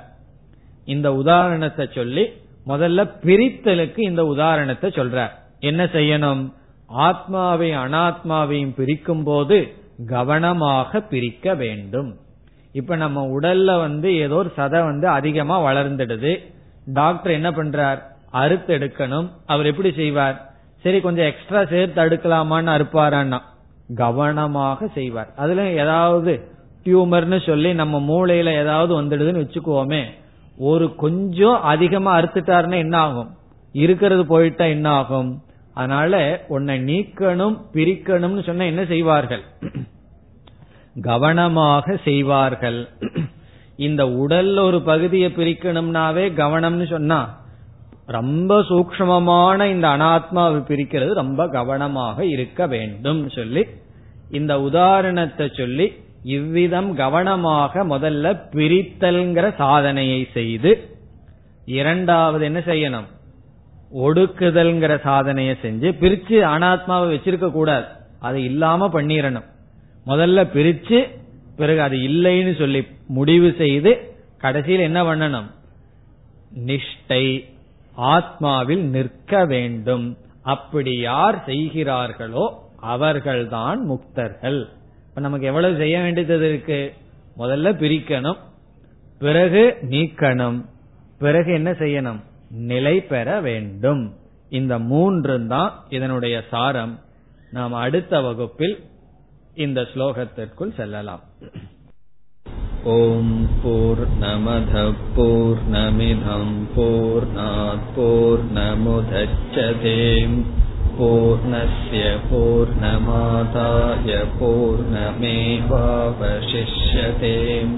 இந்த உதாரணத்தை சொல்லி முதல்ல பிரித்தலுக்கு இந்த உதாரணத்தை சொல்ற. என்ன செய்யணும்? ஆத்மாவை அனாத்மாவையும் பிரிக்கும் போது கவனமாக பிரிக்க வேண்டும். இப்ப நம்ம உடல்ல வந்து ஏதோ ஒரு சதை வந்து அதிகமா வளர்ந்துடுது. டாக்டர் என்ன பண்றார்? அறுத்து எடுக்கணும். அவர் எப்படி செய்வார்? சரி கொஞ்சம் எக்ஸ்ட்ரா சேர்த்து அடுக்கலாமான்னு அறுப்பாரான்னா கவனமாக செய்வார். அதுல ஏதாவது டியூமர்னு சொல்லி நம்ம மூளையில ஏதாவது வந்துடுதுன்னு வச்சுக்குவோமே ஒரு கொஞ்சம் அதிகமா அறுத்துட்டாருன்னா என்ன ஆகும்? இருக்கிறது போயிட்டா என்ன ஆகும்? அதனால உன்னை நீக்கணும் பிரிக்கணும்னு சொன்ன என்ன செய்வார்கள்? கவனமாக செய்வார்கள். இந்த உடல்ல ஒரு பகுதியை பிரிக்கணும்னாவே கவனம்னு சொன்னா ரொம்ப சூக்மமான இந்த அனாத்மாவை பிரிக்கிறது ரொம்ப கவனமாக இருக்க வேண்டும் சொல்லி இந்த உதாரணத்தை சொல்லி இவ்விதம் கவனமாக முதல்ல பிரித்தல்ங்கிற சாதனையை செய்து இரண்டாவது என்ன செய்யணும்? ஒடுக்குதல்ங்கிற சாதனையை செஞ்சு பிரிச்சு அனாத்மாவை வச்சிருக்க கூடாது. அது இல்லாம பண்ணிடணும் முதல்ல பிரிச்சு பிறகு அது இல்லைன்னு சொல்லி முடிவு செய்து கடைசியில் என்ன பண்ணணும்? நிஷ்டை ஆத்மாவில் நிற்க வேண்டும். அப்படி யார் செய்கிறார்களோ அவர்கள்தான் முக்தர்கள். இப்ப நமக்கு எவ்வளவு செய்ய வேண்டியது இருக்கு? முதல்ல பிரிக்கணும் பிறகு நீக்கணும். பிறகு என்ன செய்யணும்? நிலை பெற வேண்டும். இந்த மூன்று தான் இதனுடைய சாரம். நாம் அடுத்த வகுப்பில் இந்த ஸ்லோகத்திற்குள் செல்லலாம். ஓம் போர் நமத போர் நமிதம் போர் போர் நமுதச்சதேம் பூர்ணய பூர்ணமாதாய பூர்ணமேவாவசிஷ்யதேம்